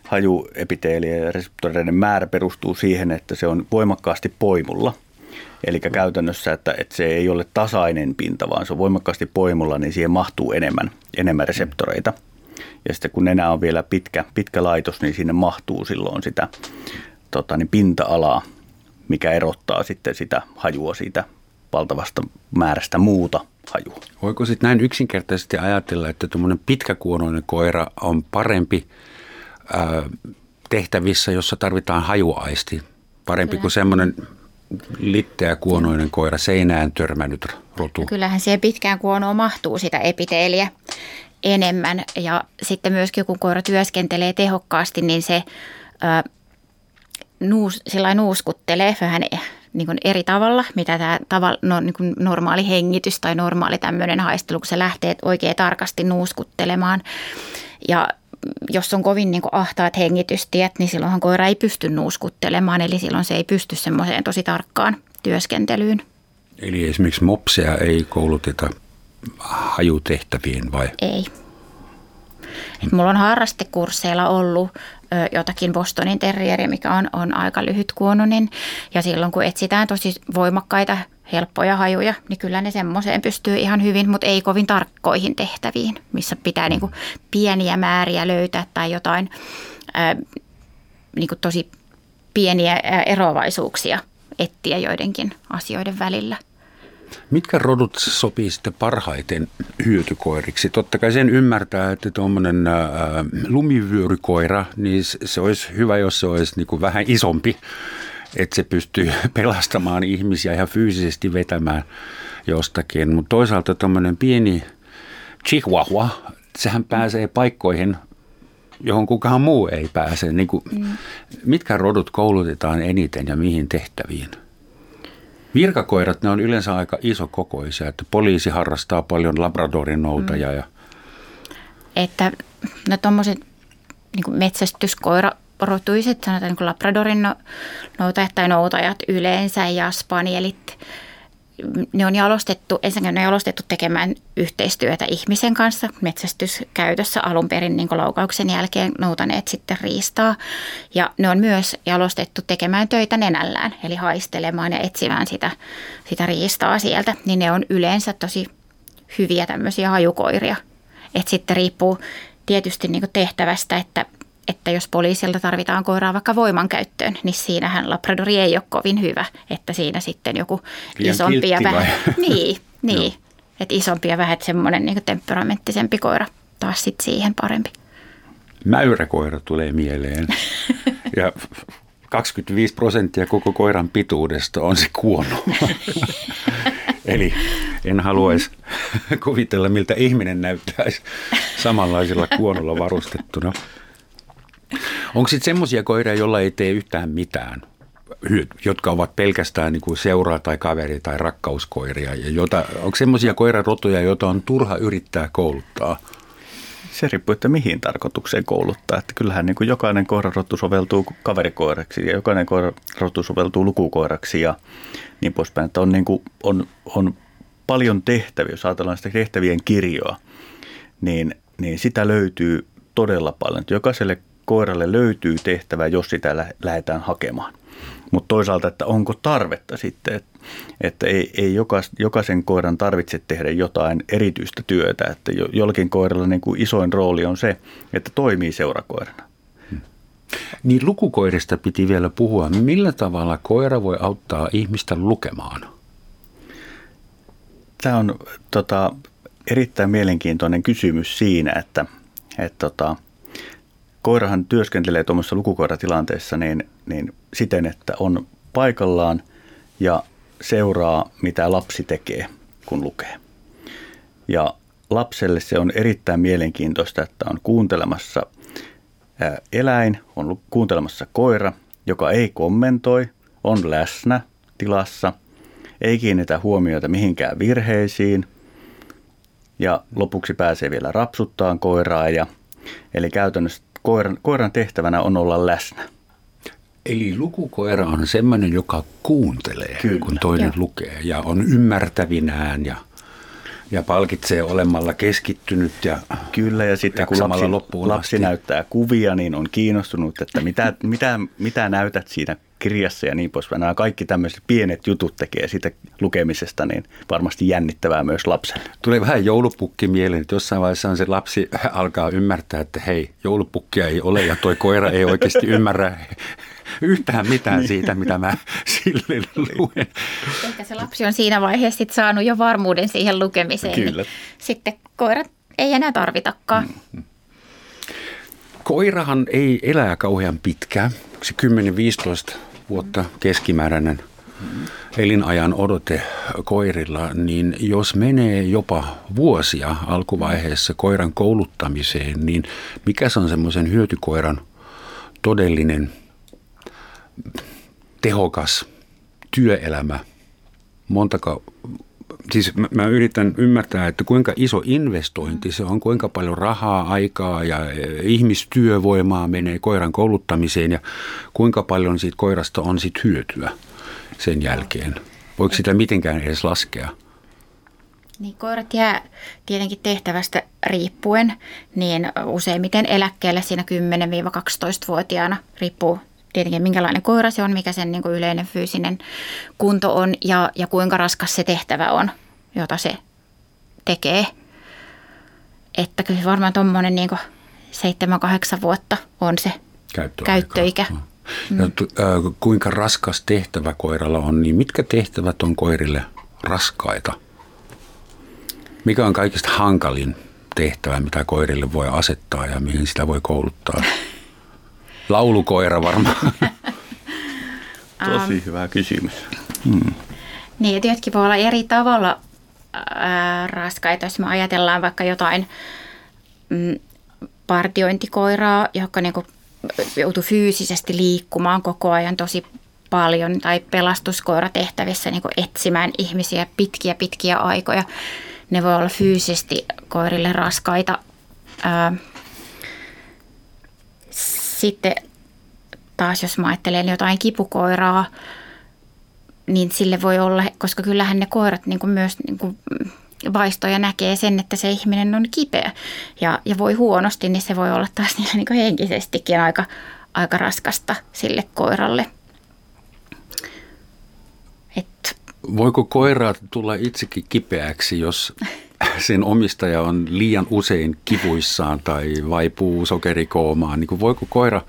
hajuepiteelien ja reseptoreiden määrä perustuu siihen, että se on voimakkaasti poimulla. Eli käytännössä, että, että se ei ole tasainen pinta, vaan se on voimakkaasti poimulla, niin siihen mahtuu enemmän, enemmän reseptoreita. Ja sitten kun nenä on vielä pitkä, pitkä laitos, niin sinne mahtuu silloin sitä tota, niin pinta-alaa, mikä erottaa sitten sitä hajua siitä valtavasta määrästä muuta hajua. Voiko sitten näin yksinkertaisesti ajatella, että tuommoinen pitkäkuonoinen koira on parempi ää, tehtävissä, jossa tarvitaan hajuaisti, parempi Kyllä. kuin semmoinen litteä kuonoinen koira seinään törmännyt rotu. Kyllähän siihen pitkään kuonoon mahtuu sitä epiteeliä enemmän ja sitten myöskin kun koira työskentelee tehokkaasti, niin se ää, nuus, sillä nuuskuttelee vähän niin kuin eri tavalla, mitä tämä tava, no, niin kuin normaali hengitys tai normaali tämmöinen haistelu, kun se lähtee oikein tarkasti nuuskuttelemaan. Ja jos on kovin niin kuin ahtaat hengitystiet, niin silloinhan koira ei pysty nuuskuttelemaan, eli silloin se ei pysty semmoiseen tosi tarkkaan työskentelyyn. Eli esimerkiksi mopseja ei kouluteta hajutehtäviin vai? Ei. Et mulla on harrastekursseilla ollut jotakin Bostonin terrieri, mikä on, on aika lyhytkuonoinen. Ja silloin kun etsitään tosi voimakkaita, helppoja hajuja, niin kyllä ne semmoiseen pystyy ihan hyvin, mutta ei kovin tarkkoihin tehtäviin, missä pitää niin kuin pieniä määriä löytää tai jotain ää, niin kuin tosi pieniä eroavaisuuksia etsiä joidenkin asioiden välillä. Mitkä rodut sopii sitten parhaiten hyötykoiriksi? Totta kai sen ymmärtää, että tuommoinen lumivyörykoira, niin se olisi hyvä, jos se olisi niin kuin vähän isompi, että se pystyy pelastamaan ihmisiä ihan fyysisesti vetämään jostakin. Mutta toisaalta tämmöinen pieni chihuahua, sehän pääsee paikkoihin, johon kukaan muu ei pääse. Niin kuin, mm. Mitkä rodut koulutetaan eniten ja mihin tehtäviin? Virkakoirat, ne on yleensä aika isokokoisia, että poliisi harrastaa paljon labradorin. Mm. Ja... Että no tuommoiset niin metsästyskoira rotuiset, sanotaan niin kuin Labradorin no, noutajat tai noutajat yleensä ja spanielit, ne on jalostettu, ensinnäkin ne on jalostettu tekemään yhteistyötä ihmisen kanssa metsästyskäytössä alun perin niin laukauksen jälkeen noutaneet sitten riistaa. Ja ne on myös jalostettu tekemään töitä nenällään, eli haistelemaan ja etsimään sitä, sitä riistaa sieltä. Niin ne on yleensä tosi hyviä tämmöisiä hajukoiria. Että sitten riippuu tietysti niin tehtävästä, että että jos poliisilta tarvitaan koiraa vaikka voimankäyttöön, niin siinähän Labradori ei ole kovin hyvä, että siinä sitten joku Liian isompi ja vähän, niin, niin että isompi ja vähän semmoinen niin temperamenttisempi koira taas sitten siihen parempi. Mäyräkoira tulee mieleen ja 25 prosenttia koko koiran pituudesta on se kuono. Eli en haluaisi kuvitella, miltä ihminen näyttäisi samanlaisilla kuonolla varustettuna. Onko sitten semmoisia koiria, joilla ei tee yhtään mitään? jotka ovat pelkästään niin kuin seuraa tai kaveri tai rakkauskoiria. Ja jota, onko semmoisia koirarotuja, joita on turha yrittää kouluttaa? Se riippuu, että mihin tarkoitukseen kouluttaa. Että kyllähän niin kuin jokainen koirarotu soveltuu kaverikoiraksi ja jokainen koirarotu soveltuu lukukoiraksi ja niin poispäin. Että on, niin kuin, on, on paljon tehtäviä, jos ajatellaan sitä tehtävien kirjoa, niin, niin sitä löytyy todella paljon. Että jokaiselle koiralle löytyy tehtävä, jos sitä lähdetään hakemaan. Mutta toisaalta, että onko tarvetta sitten, että, että ei, ei jokais, jokaisen koiran tarvitse tehdä jotain erityistä työtä. Että jo, jollakin koiralla niin kuin isoin rooli on se, että toimii seurakoirana. Hmm. Niin lukukoirista piti vielä puhua. Millä tavalla koira voi auttaa ihmistä lukemaan? Tämä on tota, erittäin mielenkiintoinen kysymys siinä, että, että tota, koirahan työskentelee tuommoisessa lukukoiratilanteessa niin, niin siten, että on paikallaan ja seuraa, mitä lapsi tekee, kun lukee. Ja lapselle se on erittäin mielenkiintoista, että on kuuntelemassa eläin, on kuuntelemassa koira, joka ei kommentoi, on läsnä tilassa, ei kiinnitä huomiota mihinkään virheisiin ja lopuksi pääsee vielä rapsuttaan koiraa ja Eli käytännössä koiran, koiran tehtävänä on olla läsnä. Eli lukukoira on sellainen, joka kuuntelee, Kyllä. kun toinen Joo. lukee ja on ymmärtävinään ja, ja palkitsee olemalla keskittynyt ja Kyllä, ja sitten kun lapsi, lapsi näyttää kuvia, niin on kiinnostunut, että mitä, mitä, mitä näytät siinä kirjassa ja niin poispäin. Nämä kaikki tämmöiset pienet jutut tekee siitä lukemisesta niin varmasti jännittävää myös lapselle. Tulee vähän joulupukki mieleen, että jossain vaiheessa se lapsi alkaa ymmärtää, että hei, joulupukkia ei ole ja toi koira ei oikeasti ymmärrä yhtään mitään niin. siitä, mitä mä sille luen. Ehkä se lapsi on siinä vaiheessa sit saanut jo varmuuden siihen lukemiseen. Niin Kyllä. Niin sitten koirat ei enää tarvitakaan. Mm-hmm. Koirahan ei elää kauhean pitkään, se 10-15 vuotta keskimääräinen elinajan odote koirilla, niin jos menee jopa vuosia alkuvaiheessa koiran kouluttamiseen, niin mikä se on semmoisen hyötykoiran todellinen tehokas työelämä? Montako siis mä, mä yritän ymmärtää, että kuinka iso investointi se on, kuinka paljon rahaa, aikaa ja e, ihmistyövoimaa menee koiran kouluttamiseen ja kuinka paljon siitä koirasta on sit hyötyä sen jälkeen. Voiko sitä mitenkään edes laskea? Niin, koirat jää tietenkin tehtävästä riippuen, niin useimmiten eläkkeelle siinä 10-12-vuotiaana riippuu tietenkin minkälainen koira se on, mikä sen niin kuin yleinen fyysinen kunto on ja, ja kuinka raskas se tehtävä on, jota se tekee. Että kyllä varmaan tuommoinen niin 7-8 vuotta on se Käyttöaika. käyttöikä. Ja, äh, kuinka raskas tehtävä koiralla on, niin mitkä tehtävät on koirille raskaita? Mikä on kaikista hankalin tehtävä, mitä koirille voi asettaa ja mihin sitä voi kouluttaa? Laulukoira varmaan. Tosi hyvä kysymys. Hmm. Niin, tietenkin voi olla eri tavalla ää, raskaita, jos me ajatellaan vaikka jotain mm, partiointikoiraa, joka niinku joutuu fyysisesti liikkumaan koko ajan tosi paljon, tai pelastuskoiratehtävissä niin etsimään ihmisiä pitkiä pitkiä aikoja. Ne voi olla fyysisesti koirille raskaita. Ää, sitten taas jos mä ajattelen jotain kipukoiraa, niin sille voi olla, koska kyllähän ne koirat niin kuin myös niin kuin vaistoja näkee sen, että se ihminen on kipeä ja, ja voi huonosti, niin se voi olla taas niillä niin henkisestikin aika, aika raskasta sille koiralle. Et. Voiko koira tulla itsekin kipeäksi, jos sen omistaja on liian usein kivuissaan tai vaipuu sokerikoomaan? Niin voiko koira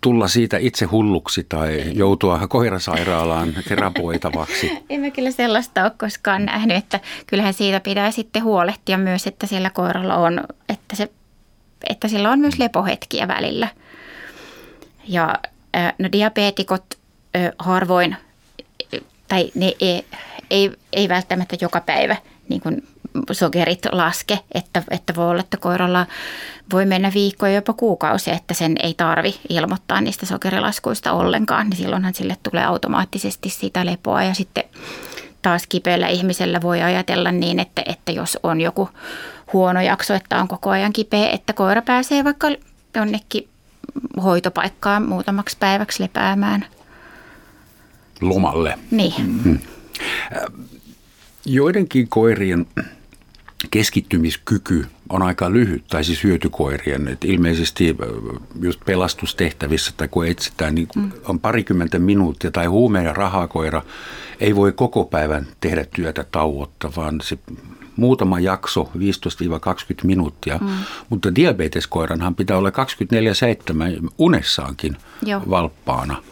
tulla siitä itse hulluksi tai joutua koirasairaalaan terapoitavaksi? En mä kyllä sellaista ole koskaan nähnyt, että kyllähän siitä pitää sitten huolehtia myös, että siellä koiralla on, että, se, että sillä on myös lepohetkiä välillä. Ja no diabeetikot harvoin, tai ne ei, ei, ei välttämättä joka päivä niin kuin sokerit laske, että, että voi olla, että koiralla voi mennä viikkoja jopa kuukausia, että sen ei tarvi ilmoittaa niistä sokerilaskuista ollenkaan, niin silloinhan sille tulee automaattisesti sitä lepoa ja sitten taas kipeällä ihmisellä voi ajatella niin, että, että jos on joku huono jakso, että on koko ajan kipeä, että koira pääsee vaikka jonnekin hoitopaikkaan muutamaksi päiväksi lepäämään. Lomalle. Niin. Mm-hmm. Joidenkin koirien keskittymiskyky on aika lyhyt, tai siis hyötykoirien. Et ilmeisesti just pelastustehtävissä tai kun etsitään, niin mm. on parikymmentä minuuttia tai huume- ja rahakoira ei voi koko päivän tehdä työtä tauotta, vaan se muutama jakso, 15-20 minuuttia. Mm. Mutta diabeteskoiranhan pitää olla 24-7 unessaankin Joo. valppaana.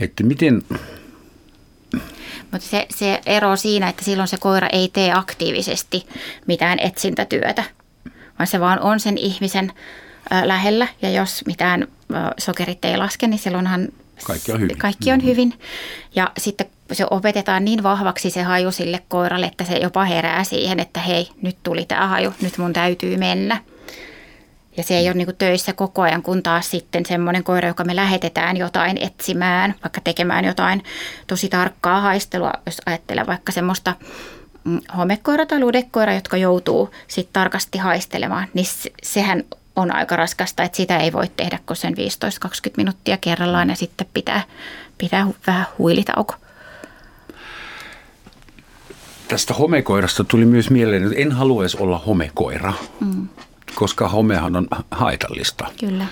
Että miten, mutta se, se ero siinä, että silloin se koira ei tee aktiivisesti mitään etsintätyötä, vaan se vaan on sen ihmisen lähellä. Ja jos mitään sokerit ei laske, niin silloinhan kaikki on hyvin. Kaikki on hyvin. Ja sitten se opetetaan niin vahvaksi se haju sille koiralle, että se jopa herää siihen, että hei, nyt tuli tämä haju, nyt mun täytyy mennä. Ja se ei ole niin töissä koko ajan, kun taas sitten semmoinen koira, joka me lähetetään jotain etsimään, vaikka tekemään jotain tosi tarkkaa haistelua, jos ajattelee vaikka semmoista mm, homekoira tai ludekoira, jotka joutuu sitten tarkasti haistelemaan, niin sehän on aika raskasta, että sitä ei voi tehdä kuin sen 15-20 minuuttia kerrallaan ja sitten pitää, pitää vähän huilitauko. Tästä homekoirasta tuli myös mieleen, että en haluaisi olla homekoira. Mm koska homehan on haitallista. Kyllä.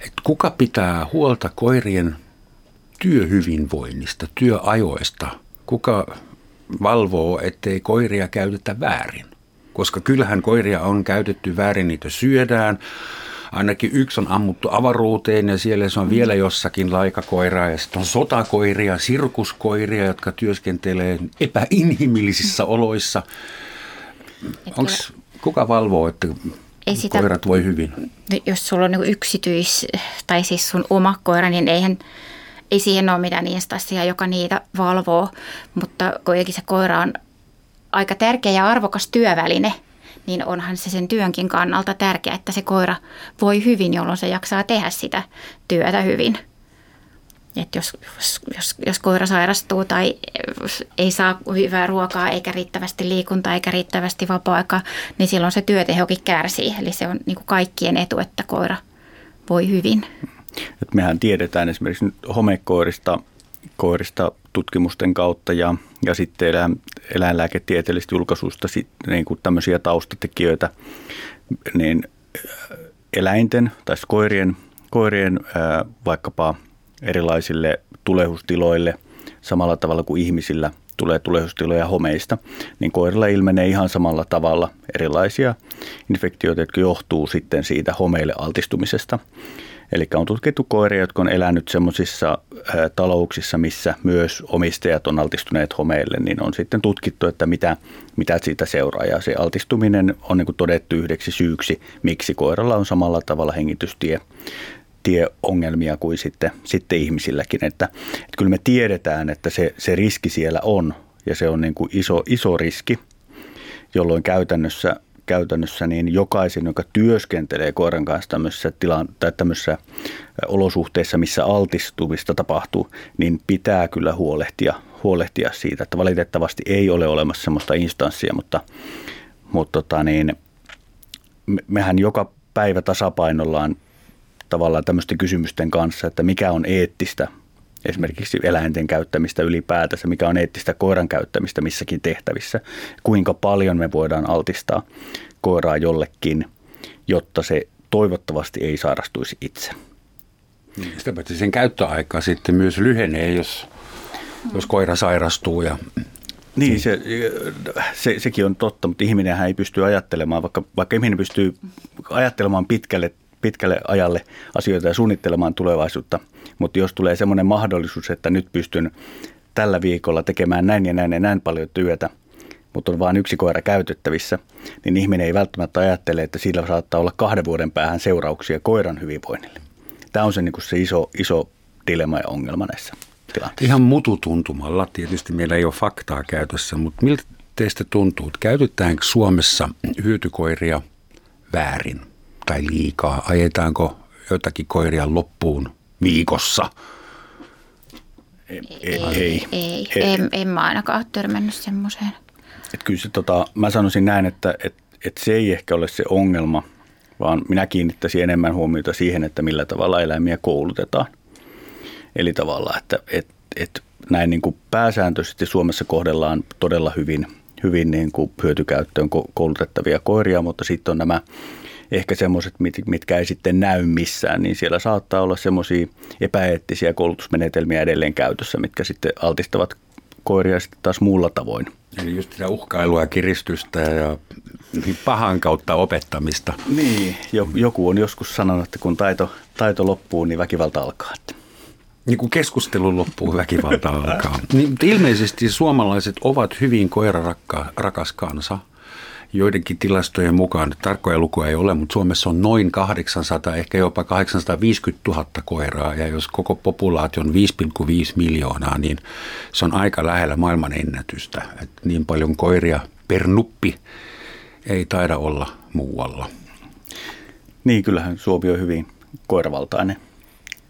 Et kuka pitää huolta koirien työhyvinvoinnista, työajoista? Kuka valvoo, ettei koiria käytetä väärin? Koska kyllähän koiria on käytetty väärin, niitä syödään. Ainakin yksi on ammuttu avaruuteen ja siellä se on vielä jossakin laikakoiraa. Ja sitten on sotakoiria, sirkuskoiria, jotka työskentelee epäinhimillisissä oloissa. Onks, kuka valvoo, että ei sitä, koirat voi hyvin. Jos sulla on niin yksityis, tai siis sun oma koira, niin eihän, ei siihen ole mitään instanssia, joka niitä valvoo, mutta kuitenkin se koira on aika tärkeä ja arvokas työväline, niin onhan se sen työnkin kannalta tärkeää, että se koira voi hyvin, jolloin se jaksaa tehdä sitä työtä hyvin. Että jos, jos, jos koira sairastuu tai ei saa hyvää ruokaa eikä riittävästi liikuntaa eikä riittävästi vapaa-aikaa, niin silloin se työtehokin kärsii. Eli se on niin kuin kaikkien etu, että koira voi hyvin. Et mehän tiedetään esimerkiksi homekoirista koirista tutkimusten kautta ja, ja sitten eläin, eläinlääketieteellisistä julkaisuista sit, niin kuin tämmöisiä taustatekijöitä, niin eläinten tai koirien, koirien ää, vaikkapa erilaisille tulehustiloille samalla tavalla kuin ihmisillä tulee tulehustiloja homeista, niin koirilla ilmenee ihan samalla tavalla erilaisia infektioita, jotka johtuu sitten siitä homeille altistumisesta. Eli on tutkittu koiria, jotka on elänyt semmoisissa talouksissa, missä myös omistajat on altistuneet homeille, niin on sitten tutkittu, että mitä, mitä siitä seuraa. Ja se altistuminen on niin todettu yhdeksi syyksi, miksi koiralla on samalla tavalla hengitystie tieongelmia kuin sitten, sitten ihmisilläkin. Että, että kyllä me tiedetään, että se, se riski siellä on ja se on niin kuin iso, iso riski, jolloin käytännössä, käytännössä niin jokaisen, joka työskentelee koiran kanssa tämmöisessä, tilan, tai tämmöisessä olosuhteissa, missä altistumista tapahtuu, niin pitää kyllä huolehtia, huolehtia siitä, että valitettavasti ei ole olemassa sellaista instanssia, mutta, mutta tota niin, mehän joka päivä tasapainollaan tavallaan tämmöisten kysymysten kanssa, että mikä on eettistä esimerkiksi eläinten käyttämistä ylipäätänsä, mikä on eettistä koiran käyttämistä missäkin tehtävissä, kuinka paljon me voidaan altistaa koiraa jollekin, jotta se toivottavasti ei sairastuisi itse. Sitä paitsi sen käyttöaika sitten myös lyhenee, jos, jos koira sairastuu ja niin, se, se, sekin on totta, mutta ihminenhän ei pysty ajattelemaan, vaikka, vaikka ihminen pystyy ajattelemaan pitkälle, pitkälle ajalle asioita ja suunnittelemaan tulevaisuutta, mutta jos tulee semmoinen mahdollisuus, että nyt pystyn tällä viikolla tekemään näin ja näin ja näin paljon työtä, mutta on vain yksi koira käytettävissä, niin ihminen ei välttämättä ajattele, että sillä saattaa olla kahden vuoden päähän seurauksia koiran hyvinvoinnille. Tämä on se, niin se iso, iso dilemma ja ongelma näissä tilanteissa. Ihan mututuntumalla. Tietysti meillä ei ole faktaa käytössä, mutta miltä teistä tuntuu? Käytetäänkö Suomessa hyötykoiria väärin tai liikaa? Ajetaanko jotakin koiria loppuun viikossa? Ei, ei, ei, ei. ei. En, en mä ainakaan ole törmännyt semmoiseen. Et kyllä se, tota, mä sanoisin näin, että et, et se ei ehkä ole se ongelma, vaan minä kiinnittäisin enemmän huomiota siihen, että millä tavalla eläimiä koulutetaan. Eli tavallaan, että et, et näin niin kuin pääsääntöisesti Suomessa kohdellaan todella hyvin, hyvin niin kuin hyötykäyttöön koulutettavia koiria, mutta sitten on nämä ehkä semmoiset, mitkä ei sitten näy missään, niin siellä saattaa olla semmoisia epäeettisiä koulutusmenetelmiä edelleen käytössä, mitkä sitten altistavat koiria sitten taas muulla tavoin. Eli just sitä uhkailua ja kiristystä ja pahan kautta opettamista. Niin, joku on joskus sanonut, että kun taito, taito loppuu, niin väkivalta alkaa. Niin kuin keskustelu loppuu, väkivalta alkaa. Niin, ilmeisesti suomalaiset ovat hyvin koirarakas kansa – joidenkin tilastojen mukaan, tarkkoja lukuja ei ole, mutta Suomessa on noin 800, ehkä jopa 850 000 koiraa. Ja jos koko populaatio on 5,5 miljoonaa, niin se on aika lähellä maailman ennätystä. Et niin paljon koiria per nuppi ei taida olla muualla. Niin, kyllähän Suomi on hyvin koiravaltainen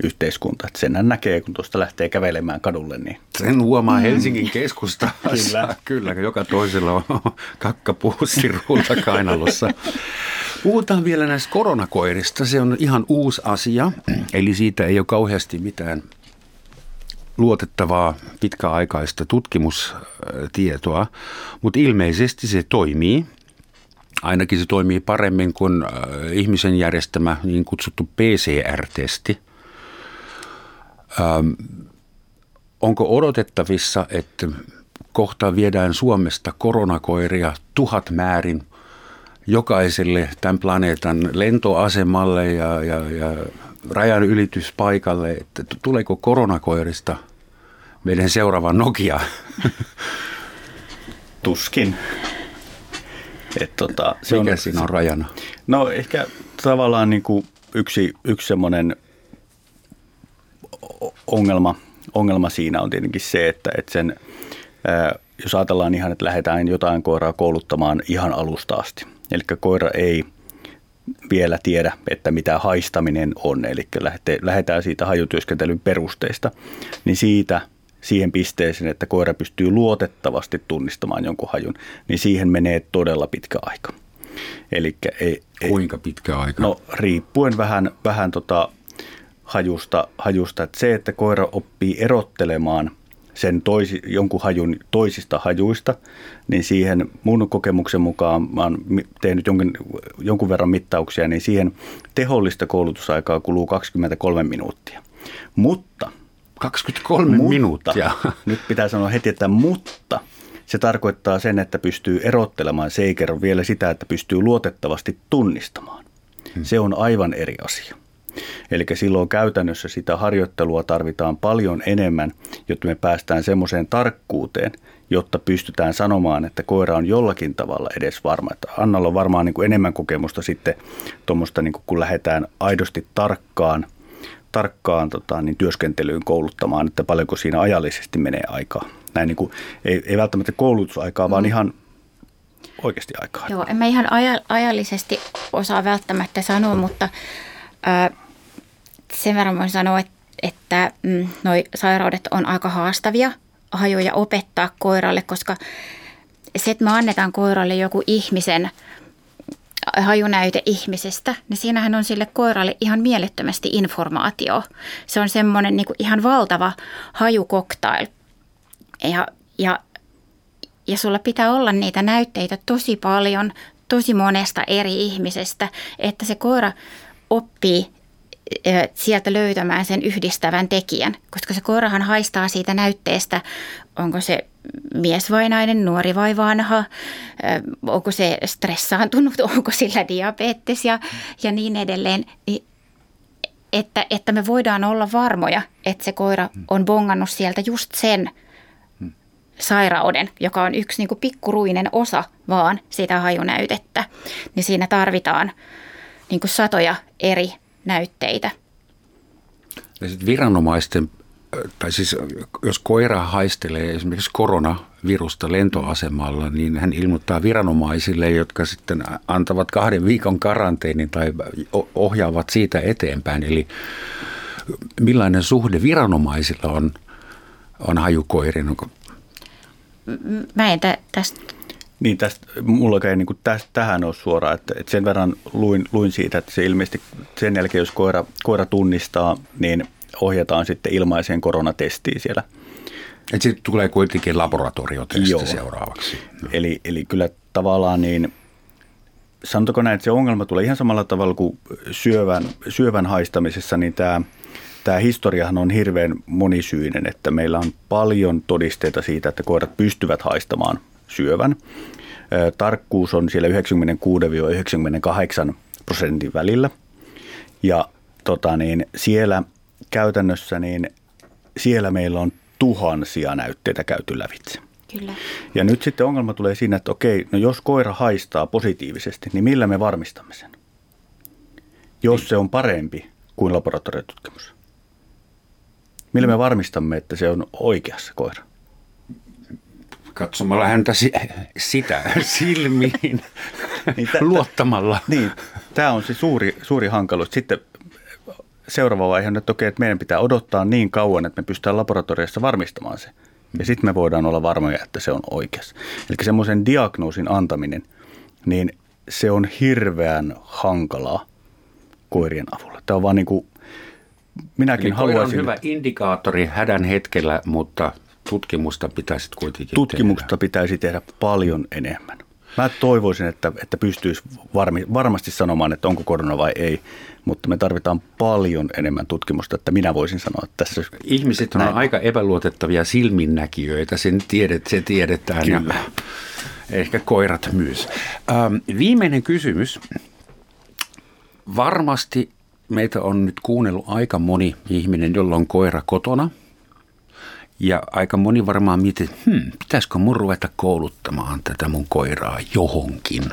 yhteiskunta. Että sen näkee, kun tuosta lähtee kävelemään kadulle. Niin. Sen huomaa Helsingin keskustassa. kyllä. kyllä, joka toisella on kakkapuussi kainalossa. Puhutaan vielä näistä koronakoirista. Se on ihan uusi asia, eli siitä ei ole kauheasti mitään luotettavaa pitkäaikaista tutkimustietoa, mutta ilmeisesti se toimii. Ainakin se toimii paremmin kuin äh, ihmisen järjestämä niin kutsuttu PCR-testi – Ähm, onko odotettavissa, että kohta viedään Suomesta koronakoiria tuhat määrin jokaiselle tämän planeetan lentoasemalle ja, ja, ja rajan ylityspaikalle, että tuleeko koronakoirista meidän seuraava Nokia? Tuskin. Et tota, se Mikä on, siinä on rajana? No ehkä tavallaan niin kuin yksi, yksi semmoinen ongelma, ongelma siinä on tietenkin se, että, että sen, jos ajatellaan ihan, että lähdetään jotain koiraa kouluttamaan ihan alusta asti. Eli koira ei vielä tiedä, että mitä haistaminen on, eli lähdetään siitä hajutyöskentelyn perusteista, niin siitä siihen pisteeseen, että koira pystyy luotettavasti tunnistamaan jonkun hajun, niin siihen menee todella pitkä aika. Elikkä ei, Kuinka pitkä aika? No riippuen vähän, vähän tota hajusta, hajusta. Että se, että koira oppii erottelemaan sen toisi, jonkun hajun toisista hajuista, niin siihen mun kokemuksen mukaan, mä oon tehnyt jonkin, jonkun verran mittauksia, niin siihen tehollista koulutusaikaa kuluu 23 minuuttia. Mutta 23 mutta, minuuttia. Nyt pitää sanoa heti, että mutta se tarkoittaa sen, että pystyy erottelemaan. Se ei kerro vielä sitä, että pystyy luotettavasti tunnistamaan. Hmm. Se on aivan eri asia. Eli silloin käytännössä sitä harjoittelua tarvitaan paljon enemmän, jotta me päästään semmoiseen tarkkuuteen, jotta pystytään sanomaan, että koira on jollakin tavalla edes varma. Että Annalla on varmaan niin kuin enemmän kokemusta sitten tuommoista, niin kun lähdetään aidosti tarkkaan tarkkaan tota, niin työskentelyyn kouluttamaan, että paljonko siinä ajallisesti menee aikaa. Näin niin kuin, ei, ei välttämättä koulutusaikaa, mm. vaan ihan oikeasti aikaa. Joo, en mä ihan ajallisesti osaa välttämättä sanoa, mutta ää, sen verran voin sanoa, että, mm, sairaudet on aika haastavia hajuja opettaa koiralle, koska se, että me annetaan koiralle joku ihmisen hajunäyte ihmisestä, niin siinähän on sille koiralle ihan mielettömästi informaatio. Se on semmoinen niin ihan valtava hajukoktail. Ja, ja, ja sulla pitää olla niitä näytteitä tosi paljon, tosi monesta eri ihmisestä, että se koira oppii sieltä löytämään sen yhdistävän tekijän, koska se koirahan haistaa siitä näytteestä, onko se mies vai nainen, nuori vai vanha, onko se stressaantunut, onko sillä diabetes ja, ja niin edelleen. Että, että me voidaan olla varmoja, että se koira on bongannut sieltä just sen sairauden, joka on yksi niin kuin pikkuruinen osa vaan sitä hajunäytettä. Niin siinä tarvitaan niin kuin satoja eri näytteitä. Ja sitten viranomaisten, tai siis jos koira haistelee esimerkiksi koronavirusta lentoasemalla, niin hän ilmoittaa viranomaisille, jotka sitten antavat kahden viikon karanteenin tai ohjaavat siitä eteenpäin. Eli millainen suhde viranomaisilla on, on hajukoirin? Mä en tästä niin, tästä, mulla ei niin kuin tästä, tähän ole suoraan, että, että sen verran luin, luin siitä, että se ilmeisesti sen jälkeen, jos koira, koira tunnistaa, niin ohjataan sitten ilmaiseen koronatestiin siellä. Että sitten tulee kuitenkin laboratoriotesti Joo. seuraavaksi. No. Eli, eli kyllä tavallaan niin, sanotaanko näin, että se ongelma tulee ihan samalla tavalla kuin syövän, syövän haistamisessa, niin tämä, tämä historiahan on hirveän monisyinen, että meillä on paljon todisteita siitä, että koirat pystyvät haistamaan syövän. Tarkkuus on siellä 96-98 prosentin välillä. Ja tota niin, siellä käytännössä niin siellä meillä on tuhansia näytteitä käyty lävitse. Kyllä. Ja nyt sitten ongelma tulee siinä, että okei, no jos koira haistaa positiivisesti, niin millä me varmistamme sen? Jos se on parempi kuin laboratoriotutkimus. Millä me varmistamme, että se on oikeassa koira? Katsomalla häntä sitä silmiin, niin t- luottamalla. Niin, tämä on se suuri, suuri hankaluus. Sitten seuraava vaihe on, että okei, että meidän pitää odottaa niin kauan, että me pystytään laboratoriossa varmistamaan se. Ja sitten me voidaan olla varmoja, että se on oikeassa. Eli semmoisen diagnoosin antaminen, niin se on hirveän hankalaa koirien avulla. Tämä on vaan niin kuin, minäkin Eli haluaisin... on hyvä indikaattori hädän hetkellä, mutta tutkimusta pitäisi kuitenkin Tutkimusta tehdä. pitäisi tehdä paljon enemmän. Mä toivoisin, että, että pystyisi varmi, varmasti sanomaan, että onko korona vai ei, mutta me tarvitaan paljon enemmän tutkimusta, että minä voisin sanoa että tässä. Ihmiset on näin. aika epäluotettavia silminnäkijöitä, sen tiedet, se tiedetään Kyllä. ja ehkä koirat myös. Ähm, viimeinen kysymys. Varmasti meitä on nyt kuunnellut aika moni ihminen, jolla on koira kotona – ja aika moni varmaan mietti, että hmm, pitäisikö mun ruveta kouluttamaan tätä mun koiraa johonkin.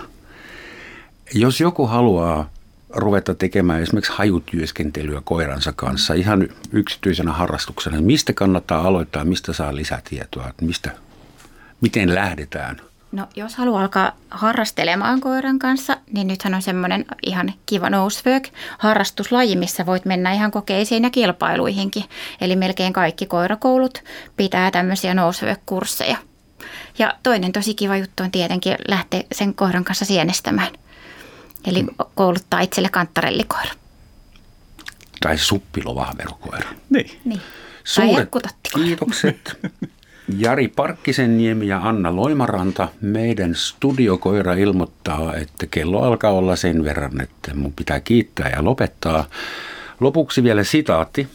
Jos joku haluaa ruveta tekemään esimerkiksi hajutyöskentelyä koiransa kanssa ihan yksityisenä harrastuksena, niin mistä kannattaa aloittaa, mistä saa lisätietoa, mistä, miten lähdetään – No jos haluaa alkaa harrastelemaan koiran kanssa, niin nythän on semmoinen ihan kiva nosework harrastuslaji, missä voit mennä ihan kokeisiin ja kilpailuihinkin. Eli melkein kaikki koirakoulut pitää tämmöisiä nosework-kursseja. Ja toinen tosi kiva juttu on tietenkin lähteä sen koiran kanssa sienestämään. Eli kouluttaa itselle kantarellikoira. Tai suppilovahverokoira. Niin. niin. Suuret kiitokset Jari Parkkisenniemi ja Anna Loimaranta. Meidän studiokoira ilmoittaa, että kello alkaa olla sen verran, että mun pitää kiittää ja lopettaa. Lopuksi vielä sitaatti.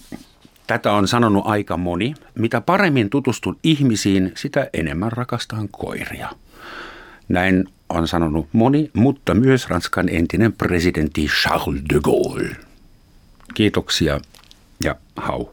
Tätä on sanonut aika moni. Mitä paremmin tutustun ihmisiin, sitä enemmän rakastan koiria. Näin on sanonut moni, mutta myös Ranskan entinen presidentti Charles de Gaulle. Kiitoksia ja hau.